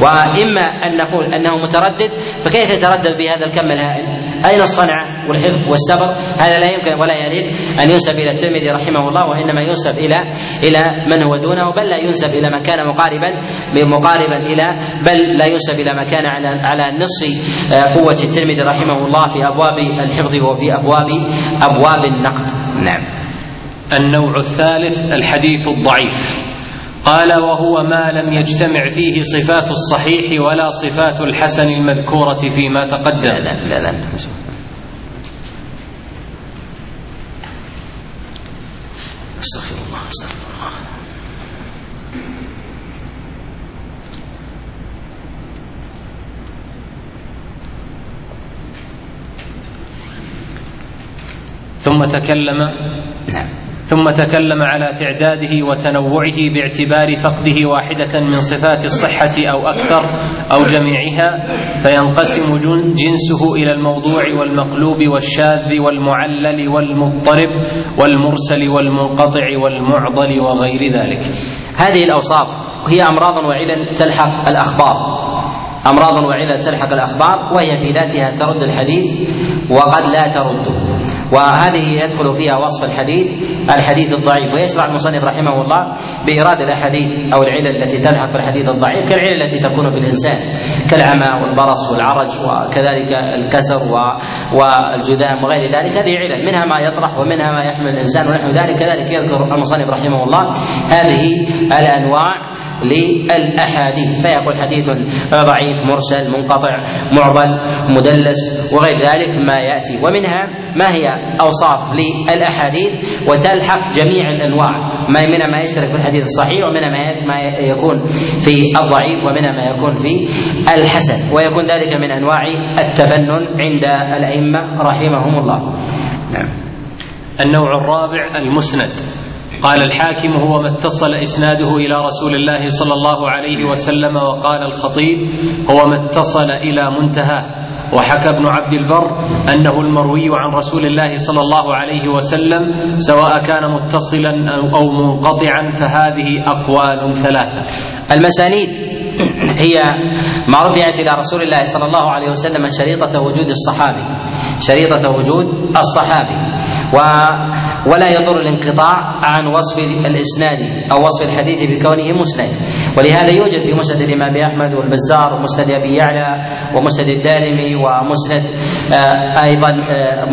وإما أن نقول أنه متردد فكيف يتردد بهذا الكم الهائل؟ أين الصنعه والحفظ والصبر؟ هذا لا يمكن ولا يليق أن ينسب إلى الترمذي رحمه الله وإنما ينسب إلى إلى من هو دونه بل لا ينسب إلى من كان مقاربا مقاربا إلى بل لا ينسب إلى ما كان على على نصف قوة الترمذي رحمه الله في أبواب الحفظ وفي أبواب أبواب النقد. نعم. النوع الثالث الحديث الضعيف قال وهو ما لم يجتمع فيه صفات الصحيح ولا صفات الحسن المذكورة فيما تقدم. لا لا لا, لا. أستغفر الله أستغفر الله. ثم تكلم. نعم. ثم تكلم على تعداده وتنوعه باعتبار فقده واحدة من صفات الصحة أو أكثر أو جميعها فينقسم جنسه إلى الموضوع والمقلوب والشاذ والمعلل والمضطرب والمرسل والمنقطع والمعضل وغير ذلك. هذه الأوصاف هي أمراض وعلل تلحق الأخبار. أمراض وعلل تلحق الأخبار وهي في ذاتها ترد الحديث وقد لا ترده وهذه يدخل فيها وصف الحديث الحديث الضعيف. ويشرع المصنف رحمه الله بإيراد الأحاديث أو العلل التي تلحق بالحديث الضعيف كالعلل التي تكون بالإنسان كالعمى والبرص والعرج وكذلك الكسر والجذام وغير ذلك. هذه علل منها ما يطرح ومنها ما يحمل الإنسان ونحو ذلك. كذلك يذكر المصنف رحمه الله هذه الأنواع للأحاديث. فيقول حديث ضعيف مرسل منقطع معضل مدلس وغير ذلك ما يأتي. ومنها ما هي أوصاف للأحاديث وتلحق جميع الأنواع. ما منها ما يشترك في الحديث الصحيح ومنها ما يكون في الضعيف ومنها ما يكون في الحسن. ويكون ذلك من أنواع التفنن عند الأئمة رحمهم الله. نعم. النوع الرابع المسند. قال الحاكم هو ما اتصل إسناده إلى رسول الله صلى الله عليه وسلم وقال الخطيب هو ما اتصل إلى منتهاه وحكى ابن عبد البر أنه المروي عن رسول الله صلى الله عليه وسلم سواء كان متصلا أو منقطعا فهذه أقوال ثلاثة. المسانيد هي ما رفعت إلى رسول الله صلى الله عليه وسلم شريطة وجود الصحابي. شريطة وجود الصحابي. و ولا يضر الانقطاع عن وصف الإسناد أو وصف الحديث بكونه مسند. ولهذا يوجد في مسند الإمام أحمد والبزار ومسند أبي يعلى ومسند الدارمي ومسند آه، أيضا آه،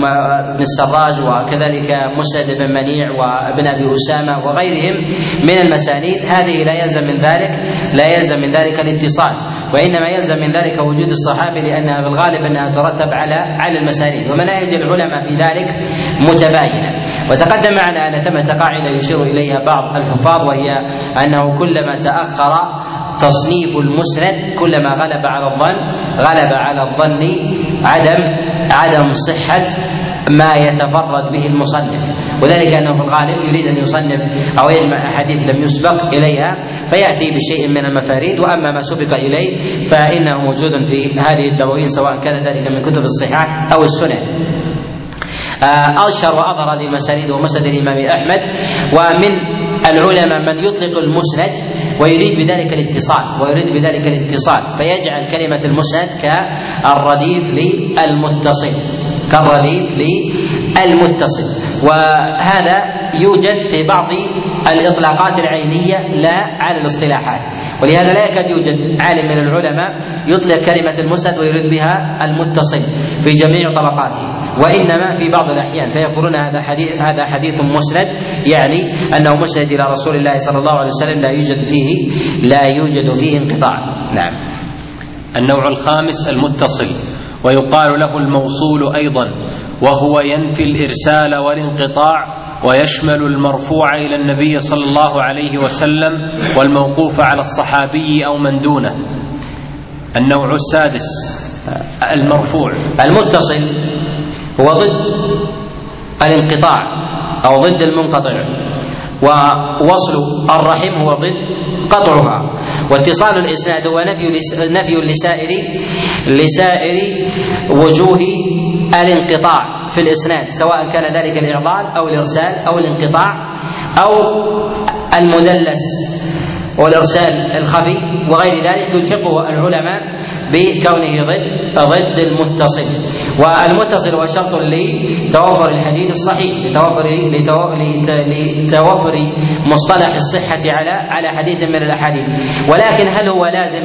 ابن السراج وكذلك مسند بن منيع وابن أبي أسامة وغيرهم من المسانيد. هذه لا يلزم من ذلك لا يلزم من ذلك الاتصال وإنما يلزم من ذلك وجود الصحابي لانها في الغالب انها ترتب على على المسانيد ومناهج العلماء في ذلك متباينه وتقدم معنا أن ثمه قاعدة يشير إليها بعض الحفاظ وهي أنه كلما تأخر تصنيف المسند كلما غلب على الظن غلب على الظن عدم عدم صحة ما يتفرد به المصنف وذلك أنه في الغالب يريد أن يصنف أو يجمع أحاديث لم يسبق إليها فيأتي بشيء من المفاريد وأما ما سبق إليه فإنه موجود في هذه الدواوين سواء كان ذلك من كتب الصحاح أو السنن. آه، اشهر وأظهر هذه المسانيد ومسند الإمام أحمد ومن العلماء من يطلق المسند ويريد بذلك الاتصال ويريد بذلك الاتصال فيجعل كلمة المسند كالرديف للمتصل كالرديف للمتصل. وهذا يوجد في بعض الإطلاقات العينية لا على الاصطلاحات ولهذا لا يكاد يوجد عالم من العلماء يطلق كلمة المسند ويريد بها المتصل في جميع طبقاته. وإنما في بعض الأحيان فيقولون هذا حديث هذا حديث مسند يعني أنه مسند إلى رسول الله صلى الله عليه وسلم لا يوجد فيه لا يوجد فيه انقطاع. نعم. النوع الخامس المتصل. ويقال له الموصول أيضا وهو ينفي الإرسال والانقطاع ويشمل المرفوع إلى النبي صلى الله عليه وسلم والموقوف على الصحابي أو من دونه. النوع السادس المرفوع. المتصل هو ضد الانقطاع أو ضد المنقطع ووصل الرحم هو ضد قطعها. واتصال الاسناد هو نفي نفي لسائر لسائر وجوه الانقطاع في الإسناد سواء كان ذلك الاعضال أو الإرسال أو الانقطاع أو المدلس والإرسال الخفي وغير ذلك يلحقه العلماء بكونه ضد ضد المتصل. والمتصل هو شرط لتوفر الحديث الصحيح لتوفر لتوفر مصطلح الصحة على على حديث من الأحاديث. ولكن هل هو لازم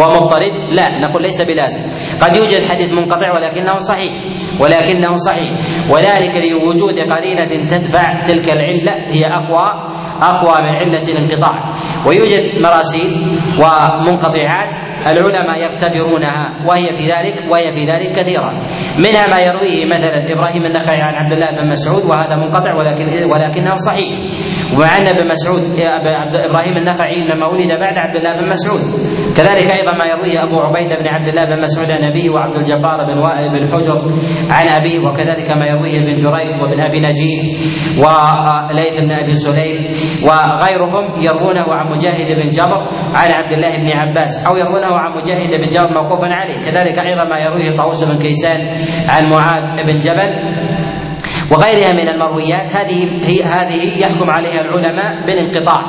ومضطرد؟ لا نقول ليس بلازم. قد يوجد حديث منقطع ولكنه صحيح ولكنه صحيح. وذلك لوجود قرينة تدفع تلك العلة هي أقوى أقوى من علة الانقطاع. ويوجد مراسيل ومنقطعات العلماء يعتبرونها وهي في ذلك وهي في ذلك كثيرة. منها ما يرويه مثلا إبراهيم النخعي عن عبد الله بن مسعود وهذا منقطع ولكن ولكنه صحيح. ومع أن ابن مسعود إبراهيم النخعي لما ولد بعد عبد الله بن مسعود. كذلك أيضا ما يرويه أبو عبيدة بن عبد الله بن مسعود عن أبيه وعبد الجبار بن وائل بن حجر عن أبيه وكذلك ما يرويه ابن جريج وابن أبي نجيب وليث بن أبي سليم وغيرهم يروونه عن مجاهد بن جبر عن عبد الله بن عباس أو يروونه عن مجاهد بن جبر موقوفا عليه. كذلك أيضا ما يرويه طاووس بن كيسان عن معاذ بن جبل وغيرها من المرويات هذه هي هذه يحكم عليها العلماء بالانقطاع.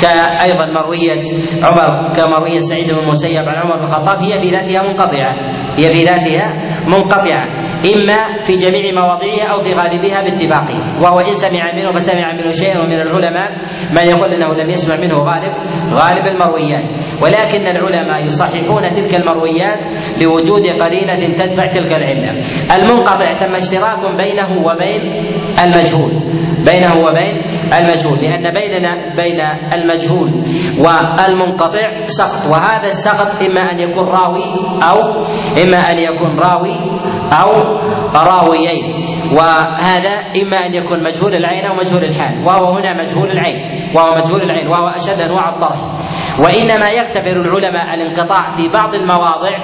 كأيضا مروية عمر كمروية سعيد بن المسيب عن عمر بن الخطاب هي في ذاتها منقطعة. هي في ذاتها منقطعة. إما في جميع مواضعها أو في غالبها باتفاقه وهو إن سمع منه فسمع منه شيء ومن العلماء من يقول أنه لم يسمع منه غالب غالب المرويات. ولكن العلماء يصححون تلك المرويات لوجود قرينة تدفع تلك العلة. المنقطع ثم اشتراك بينه وبين المجهول. بينه وبين المجهول. لأن بيننا بين المجهول والمنقطع سقط. وهذا السقط إما أن يكون راوي أو إما أن يكون راوي أو راويين. وهذا إما أن يكون مجهول العين أو مجهول الحال. وهو هنا مجهول العين. وهو مجهول العين. وهو أشد أنواع الطرح. وإنما يختبر العلماء الانقطاع في بعض المواضع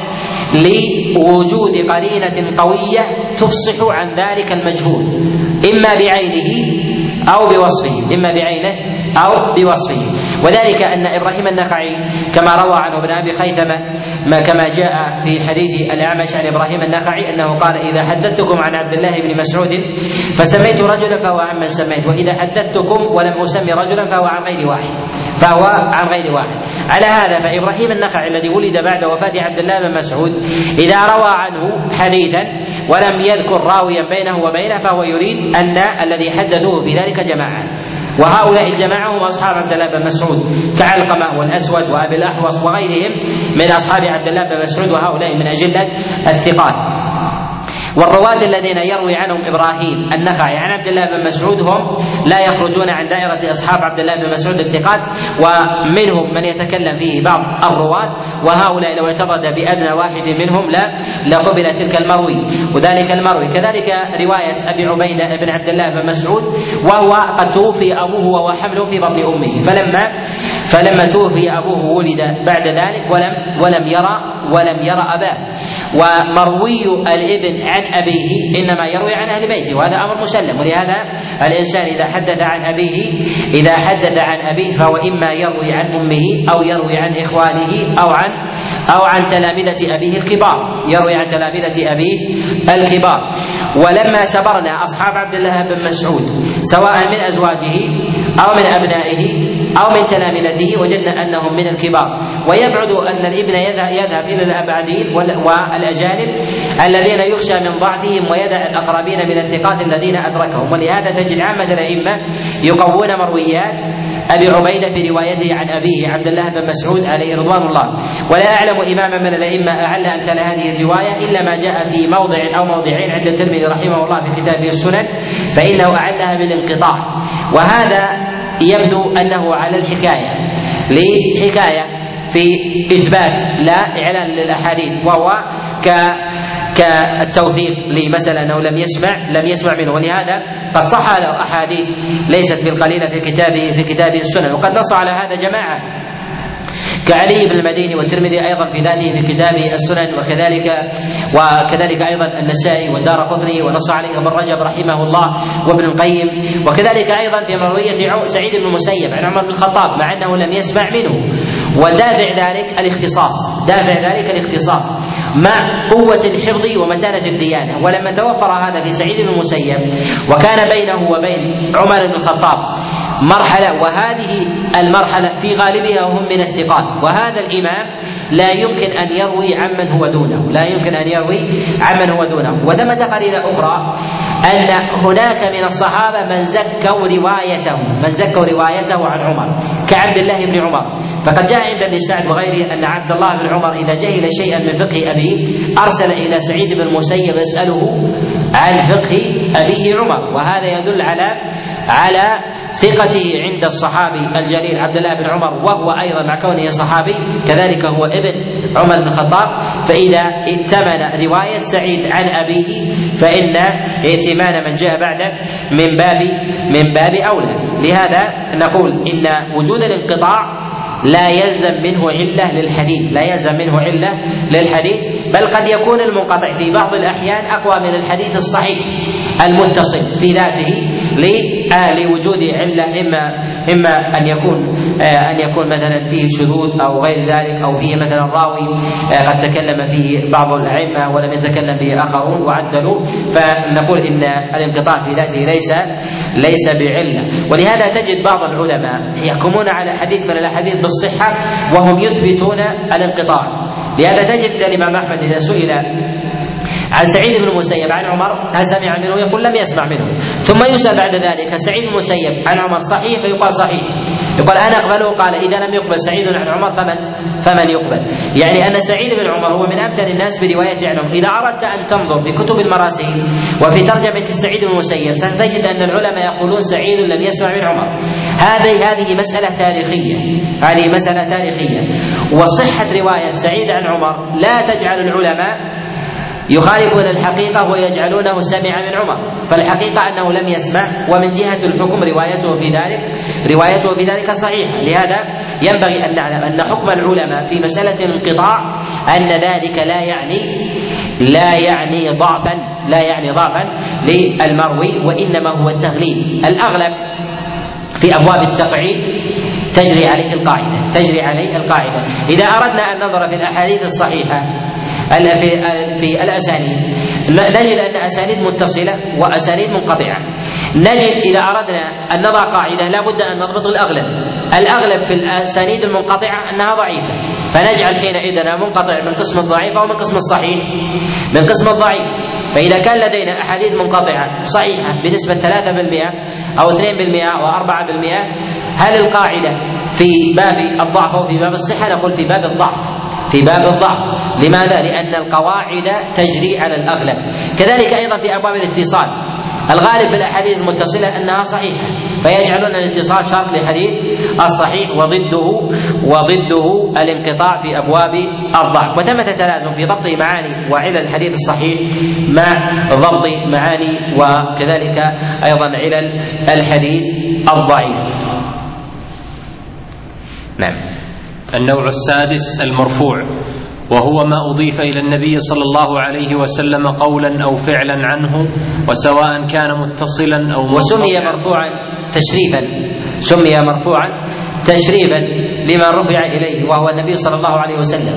لوجود قرينة قوية تفصح عن ذلك المجهول. إما بعينه أو بوصفه. إما بعينه أو بوصفه. وذلك أن إبراهيم النخعي كما روى عنه ابن أبي خيثمة ما كما جاء في حديث الأعمش عن إبراهيم النخعي أنه قال إذا حدثتكم عن عبد الله بن مسعود فسميت رجلا فهو عمن سميت وإذا حدثتكم ولم أسمي رجلا فهو عن غير واحد فهو عن غير واحد. على هذا فإبراهيم النخعي الذي ولد بعد وفاة عبد الله بن مسعود إذا روى عنه حديثا ولم يذكر راويا بينه وبينه فهو يريد أن الذي حدثوه بذلك جماعة وهؤلاء الجماعة هم أصحاب عبد الله بن مسعود كعلقمة والأسود وأبي الأحوص وغيرهم من أصحاب عبد الله بن مسعود وهؤلاء من أجلة الثقات. والرواة الذين يروي عنهم إبراهيم النخعي عن عبد الله بن مسعود هم لا يخرجون عن دائرة أصحاب عبد الله بن مسعود الثقات ومنهم من يتكلم فيه بعض الرواة وهؤلاء لو اعتقد بأدنى واحد منهم لا لقبل تلك المروي وذلك المروي. كذلك رواية أبي عبيدة بن عبد الله بن مسعود وهو قد توفي أبوه وهو حمل في بطن أمه. فلما فلما توفي أبوه ولد بعد ذلك ولم ولم يرى ولم يرى أباه. ومروي الابن عن أبيه إنما يروي عن أهل بيته وهذا أمر مسلم. ولهذا الإنسان إذا حدث عن أبيه إذا حدث عن أبيه فهو إما يروي عن أمه أو يروي عن إخوانه أو عن أو عن تلامذة أبيه الكبار. يروي عن تلامذة أبيه الكبار. ولما سبرنا أصحاب عبد الله بن مسعود سواء من أزواجه أو من أبنائه أو من تلامذته وجدنا أنهم من الكبار. ويبعد أن الابن يذهب إلى الأبعدين والأجانب الذين يخشى من ضعفهم ويدع الأقربين من الثقات الذين أدركهم. ولهذا تجد عامة الأئمة يقوون مرويات أبي عبيدة في روايته عن أبيه عبد الله بن مسعود عليه رضوان الله. ولا أعلم إماما من الأئمة أعل أمثال هذه الرواية إلا ما جاء في موضع أو موضعين عند الترمذي رحمه الله في كتابه السنن فإنه أعلها بالانقطاع. وهذا يبدو أنه على الحكاية. لحكاية في إثبات لا إعلان للأحاديث وهو ك كالتوثيق لمسألة أنه لم يسمع لم يسمع منه. ولهذا قد صح له أحاديث ليست بالقليلة في كتابه في كتابه السنن وقد نص على هذا جماعة. كعلي بن المديني والترمذي أيضا في ذاته في كتابه السنن وكذلك وكذلك أيضا النسائي والدار قطني ونص عليه ابن رجب رحمه الله وابن القيم وكذلك أيضا في مروية سعيد بن المسيب عن عمر بن الخطاب مع أنه لم يسمع منه. ودافع ذلك الاختصاص دافع ذلك الاختصاص مع قوة الحفظ ومتانة الديانة. ولما توفر هذا في سعيد بن المسيب وكان بينه وبين عمر بن الخطاب مرحلة وهذه المرحلة في غالبها هم من الثقات. وهذا الإمام لا يمكن أن يروي عمن هو دونه لا يمكن أن يروي عمن هو دونه. وثمة قرينة أخرى أن هناك من الصحابة من زكوا روايته من زكوا روايته عن عمر كعبد الله بن عمر. فقد جاء عند ابن سعد وغيره أن عبد الله بن عمر إذا جهل شيئا من فقه أبيه أرسل إلى سعيد بن المسيب يسأله عن فقه أبيه عمر. وهذا يدل على على ثقته عند الصحابي الجليل عبد الله بن عمر وهو أيضا مع كونه صحابي كذلك هو ابن عمر بن الخطاب. فإذا ائتمن رواية سعيد عن أبيه فإن ائتمان من جاء بعده من باب من باب أولى. لهذا نقول إن وجود الانقطاع لا يلزم منه علة للحديث لا يلزم منه علة للحديث بل قد يكون المنقطع في بعض الأحيان أقوى من الحديث الصحيح المتصل في ذاته. لوجود عله اما إما أن يكون آه، أن يكون مثلا فيه شذوذ أو غير ذلك أو فيه مثلا راوي آه، قد تكلم فيه بعض الأئمة ولم يتكلم به آخرون وعدلوا فنقول إن الانقطاع في ذاته ليس ليس بعلة. ولهذا تجد بعض العلماء يحكمون على حديث من الأحاديث بالصحة وهم يثبتون الانقطاع. لهذا تجد الإمام أحمد إذا سئل عن سعيد بن المسيب عن عمر هل سمع منه؟ يقول لم يسمع منه. ثم يسأل بعد ذلك سعيد بن المسيب عن عمر صحيح؟ فيقال صحيح. يقال أنا أقبله؟ قال إذا لم يقبل سعيد عن عمر فمن فمن يقبل. يعني أن سعيد بن عمر هو من أمثل الناس برواية عنهم. إذا أردت أن تنظر في كتب المراسيل وفي ترجمة سعيد بن المسيب ستجد أن العلماء يقولون سعيد لم يسمع من عمر. هذه هذه مسألة تاريخية. هذه مسألة تاريخية. وصحة رواية سعيد عن عمر لا تجعل العلماء يخالفون الحقيقة ويجعلونه سمع من عمر. فالحقيقة أنه لم يسمع ومن جهة الحكم روايته في ذلك روايته في ذلك صحيحة لهذا ينبغي أن نعلم أن حكم العلماء في مسألة الانقطاع أن ذلك لا يعني لا يعني ضعفا لا يعني ضعفا للمروي وإنما هو التغليب. الأغلب في أبواب التقعيد تجري عليه القاعدة تجري عليه القاعدة. إذا أردنا أن ننظر في الأحاديث الصحيحة في في الأسانيد. نجد أن أسانيد متصلة وأسانيد منقطعة. نجد إذا أردنا أن نضع قاعدة لا بد أن نضبط الأغلب. الأغلب في الأسانيد المنقطعة أنها ضعيفة. فنجعل حينئذ منقطع من قسم الضعيف أو من قسم الصحيح. من قسم الضعيف. فإذا كان لدينا أحاديث منقطعة صحيحة بنسبة 3% أو 2% أو 4% هل القاعدة في باب الضعف أو في باب الصحة؟ نقول في باب الضعف. في باب الضعف. لماذا؟ لأن القواعد تجري على الأغلب. كذلك أيضا في أبواب الاتصال. الغالب في الأحاديث المتصلة أنها صحيحة فيجعلون الاتصال شرط لحديث الصحيح وضده وضده الانقطاع في أبواب الضعف. وثمة تلازم في ضبط معاني وعلل الحديث الصحيح مع ضبط معاني وكذلك أيضا علل الحديث الضعيف. نعم. النوع السادس المرفوع. وهو ما أضيف إلى النبي صلى الله عليه وسلم قولا أو فعلا عنه وسواء كان متصلا أو وسمي مرفوعا تشريفا. سمي مرفوعا تشريفا لمن رفع إليه وهو النبي صلى الله عليه وسلم.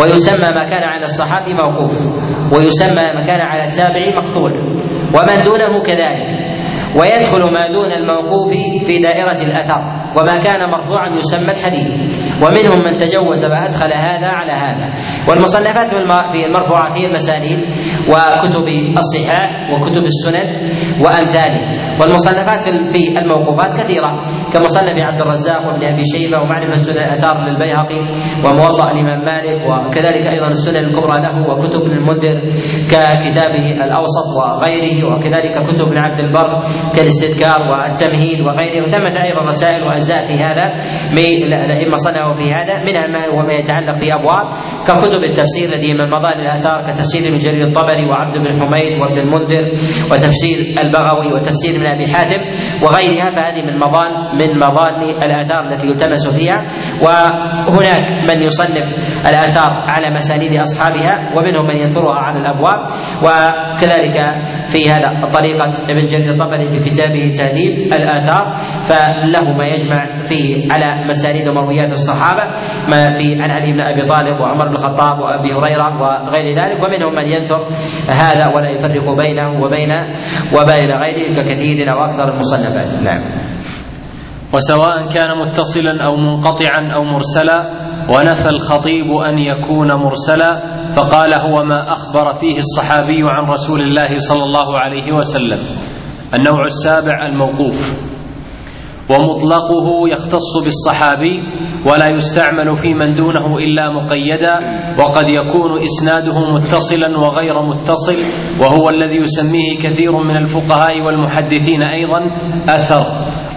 ويسمى ما كان على الصحابي موقوف ويسمى ما كان على التابعي مقطوع ومن دونه كذلك. ويدخل ما دون الموقوف في دائرة الأثر وما كان مرفوعا يسمى الحديث ومنهم من تجوز وأدخل هذا على هذا. والمصنفات في المرفوعات هي المسانيد وكتب الصحاح وكتب السنن وأمثاله. والمصنفات في الموقوفات كثيرة كمصنف عبد الرزاق وابن أبي شيبة ومعرفة سنن الآثار للبيهقي وموضع الإمام مالك وكذلك أيضا السنن الكبرى له وكتب المنذر ككتابه الأوسط وغيره وكذلك كتب ابن عبد البر كالاستذكار والتمهيد وغيره. وثمة أيضا رسائل وأجزاء في هذا الأئمة صنعوا في هذا منها ما هو ما يتعلق في أبواب ككتب التفسير الذي من مظاهر الآثار كتفسير ابن جرير الطبري وعبد بن حميد وابن المنذر وتفسير البغوي وتفسير ابن أبي حاتم وغيرها فهذه من مظان من مظان الآثار التي يلتمس فيها وهناك من يصنف الآثار على مسانيد أصحابها ومنهم من ينثرها على الأبواب وكذلك في هذا طريقة ابن جرير الطبري في كتابه تهذيب الآثار فله ما يجمع فيه على مسانيد ومرويات الصحابة ما في عن علي بن أبي طالب وعمر بن الخطاب وأبي هريرة وغير ذلك ومنهم من ينثر هذا ولا يفرق بينه وبين وبين غيره ككثير أو أكثر المصنفات. نعم. وسواء كان متصلا أو منقطعا أو مرسلا ونفى الخطيب أن يكون مرسلا فقال هو ما أخبر فيه الصحابي عن رسول الله صلى الله عليه وسلم النوع السابع الموقوف. ومطلقه يختص بالصحابي ولا يستعمل في من دونه إلا مقيدا وقد يكون إسناده متصلا وغير متصل وهو الذي يسميه كثير من الفقهاء والمحدثين أيضا أثر.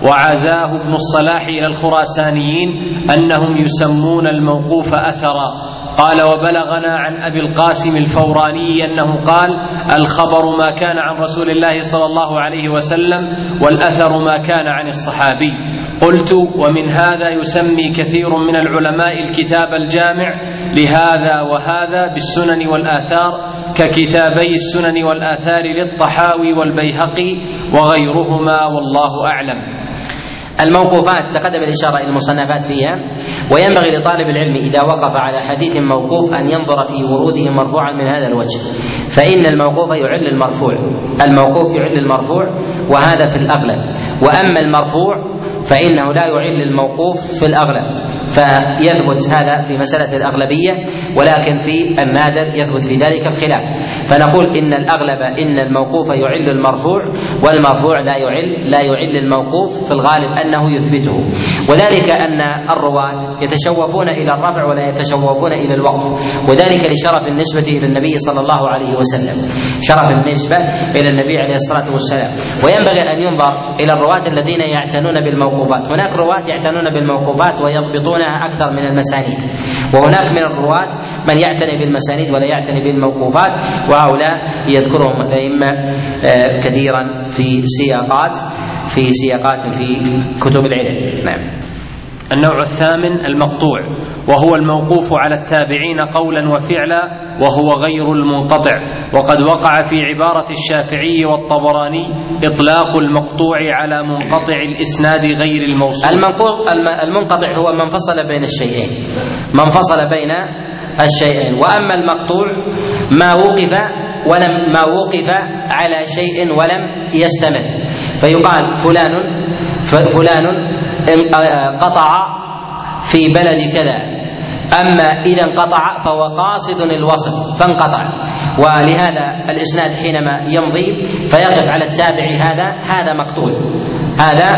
وعزاه ابن الصلاح إلى الخراسانيين أنهم يسمون الموقوف أثرا. قال وبلغنا عن أبي القاسم الفوراني أنه قال الخبر ما كان عن رسول الله صلى الله عليه وسلم والأثر ما كان عن الصحابي قلت ومن هذا يسمي كثير من العلماء الكتاب الجامع لهذا وهذا بالسنن والآثار ككتابي السنن والآثار للطحاوي والبيهقي وغيرهما والله أعلم الموقوفات تقدم الإشارة إلى المصنفات فيها. وينبغي لطالب العلم إذا وقف على حديث موقوف أن ينظر في وروده مرفوعا من هذا الوجه. فإن الموقوف يعل المرفوع. الموقوف يعل المرفوع وهذا في الأغلب. وأما المرفوع فإنه لا يعل الموقوف في الأغلب. فيثبت هذا في مسألة الأغلبية ولكن في النادر يثبت في ذلك الخلاف. فنقول إن الأغلب إن الموقوف يعل المرفوع والمرفوع لا يعل لا يعل الموقوف في الغالب أنه يثبته. وذلك أن الرواة يتشوفون إلى الرفع ولا يتشوفون إلى الوقف. وذلك لشرف النسبة إلى النبي صلى الله عليه وسلم. شرف النسبة إلى النبي عليه الصلاة والسلام. وينبغي أن ينظر إلى الرواة الذين يعتنون بالموقوفات. هناك رواة يعتنون بالموقوفات ويضبطونها أكثر من المسانيد. وهناك من الرواة من يعتني بالمسانيد ولا يعتني بالموقوفات وهؤلاء يذكرهم الأئمة آه، كثيرا في سياقات في سياقات في كتب العلم. نعم. النوع الثامن المقطوع وهو الموقوف على التابعين قولا وفعلا وهو غير المنقطع. وقد وقع في عبارة الشافعي والطبراني إطلاق المقطوع على منقطع الإسناد غير الموصول. المنقطع هو من فصل بين الشيئين. من فصل بين الشيئين. وأما المقطوع ما وقف ولم ما وقف على شيء ولم يستمر. فيقال فلان فلان قطع في بلد كذا. أما إذا انقطع فهو قاصد الوصل فانقطع. ولهذا الإسناد حينما يمضي فيقف على التابع هذا هذا مقطوع. هذا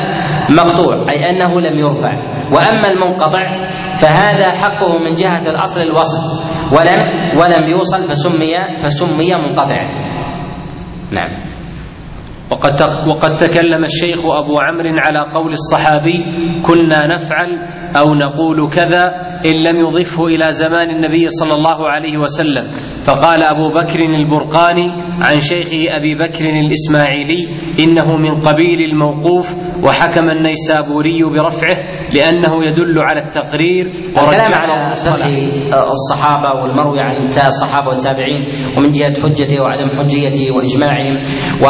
مقطوع أي أنه لم يرفع. وأما المنقطع فهذا حقه من جهة الأصل الوصل ولم ولم يوصل فسمي فسمي منقطعا نعم. وقد وقد تكلم الشيخ أبو عمرو على قول الصحابي كنا نفعل أو نقول كذا إن لم يضفه إلى زمان النبي صلى الله عليه وسلم. فقال أبو بكر البرقاني عن شيخه أبي بكر الإسماعيلي إنه من قبيل الموقوف وحكم النيسابوري برفعه لأنه يدل على التقرير الكلام على الصحابة والمروي عن الصحابة والتابعين ومن جهة حجته وعدم حجيته وإجماعهم و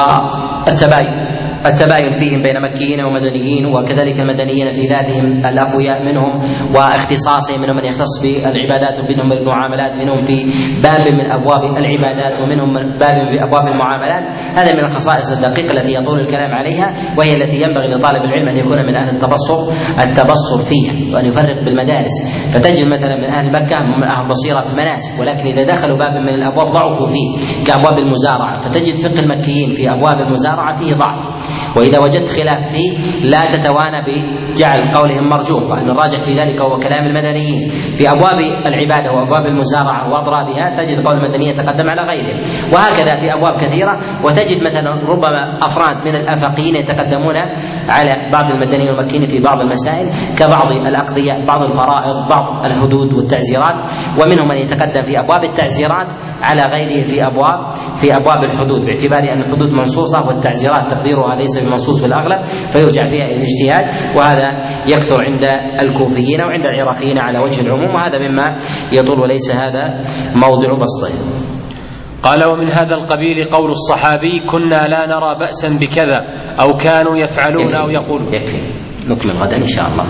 التباين التباين فيهم بين مكيين ومدنيين وكذلك المدنيين في ذاتهم الأقوياء منهم واختصاصهم منهم من يختص بالعبادات ومنهم بالمعاملات منهم في باب من أبواب العبادات ومنهم من باب في أبواب المعاملات. هذا من الخصائص الدقيقة التي يطول الكلام عليها وهي التي ينبغي لطالب العلم أن يكون من أهل التبصر التبصر فيها وأن يفرق بالمدارس. فتجد مثلا من أهل مكة من أهل بصيرة في المناسك ولكن إذا دخلوا باب من الأبواب ضعفوا فيه كأبواب المزارعة. فتجد فقه المكيين في أبواب المزارعة فيه ضعف. وإذا وجدت خلاف فيه لا تتوانى بجعل قولهم مرجوح. وأن الراجح في ذلك هو كلام المدنيين. في أبواب العبادة وأبواب المزارعة وأضرابها تجد قول المدنيين يتقدم على غيره وهكذا في أبواب كثيرة. وتجد مثلا ربما أفراد من الآفاقيين يتقدمون على بعض المدنيين والمكيين في بعض المسائل كبعض الأقضية بعض الفرائض بعض الحدود والتعزيرات ومنهم من يتقدم في أبواب التعزيرات على غيره في أبواب في أبواب الحدود باعتبار أن الحدود منصوصة والتعزيرات تقديرها ليس بمنصوص في الأغلب فيرجع فيها إلى الاجتهاد وهذا يكثر عند الكوفيين وعند العراقيين على وجه العموم وهذا مما يطول وليس هذا موضع بسطه. قال ومن هذا القبيل قول الصحابي كنا لا نرى بأسا بكذا أو كانوا يفعلون أو يقولون يكفي نكمل غدا إن شاء الله.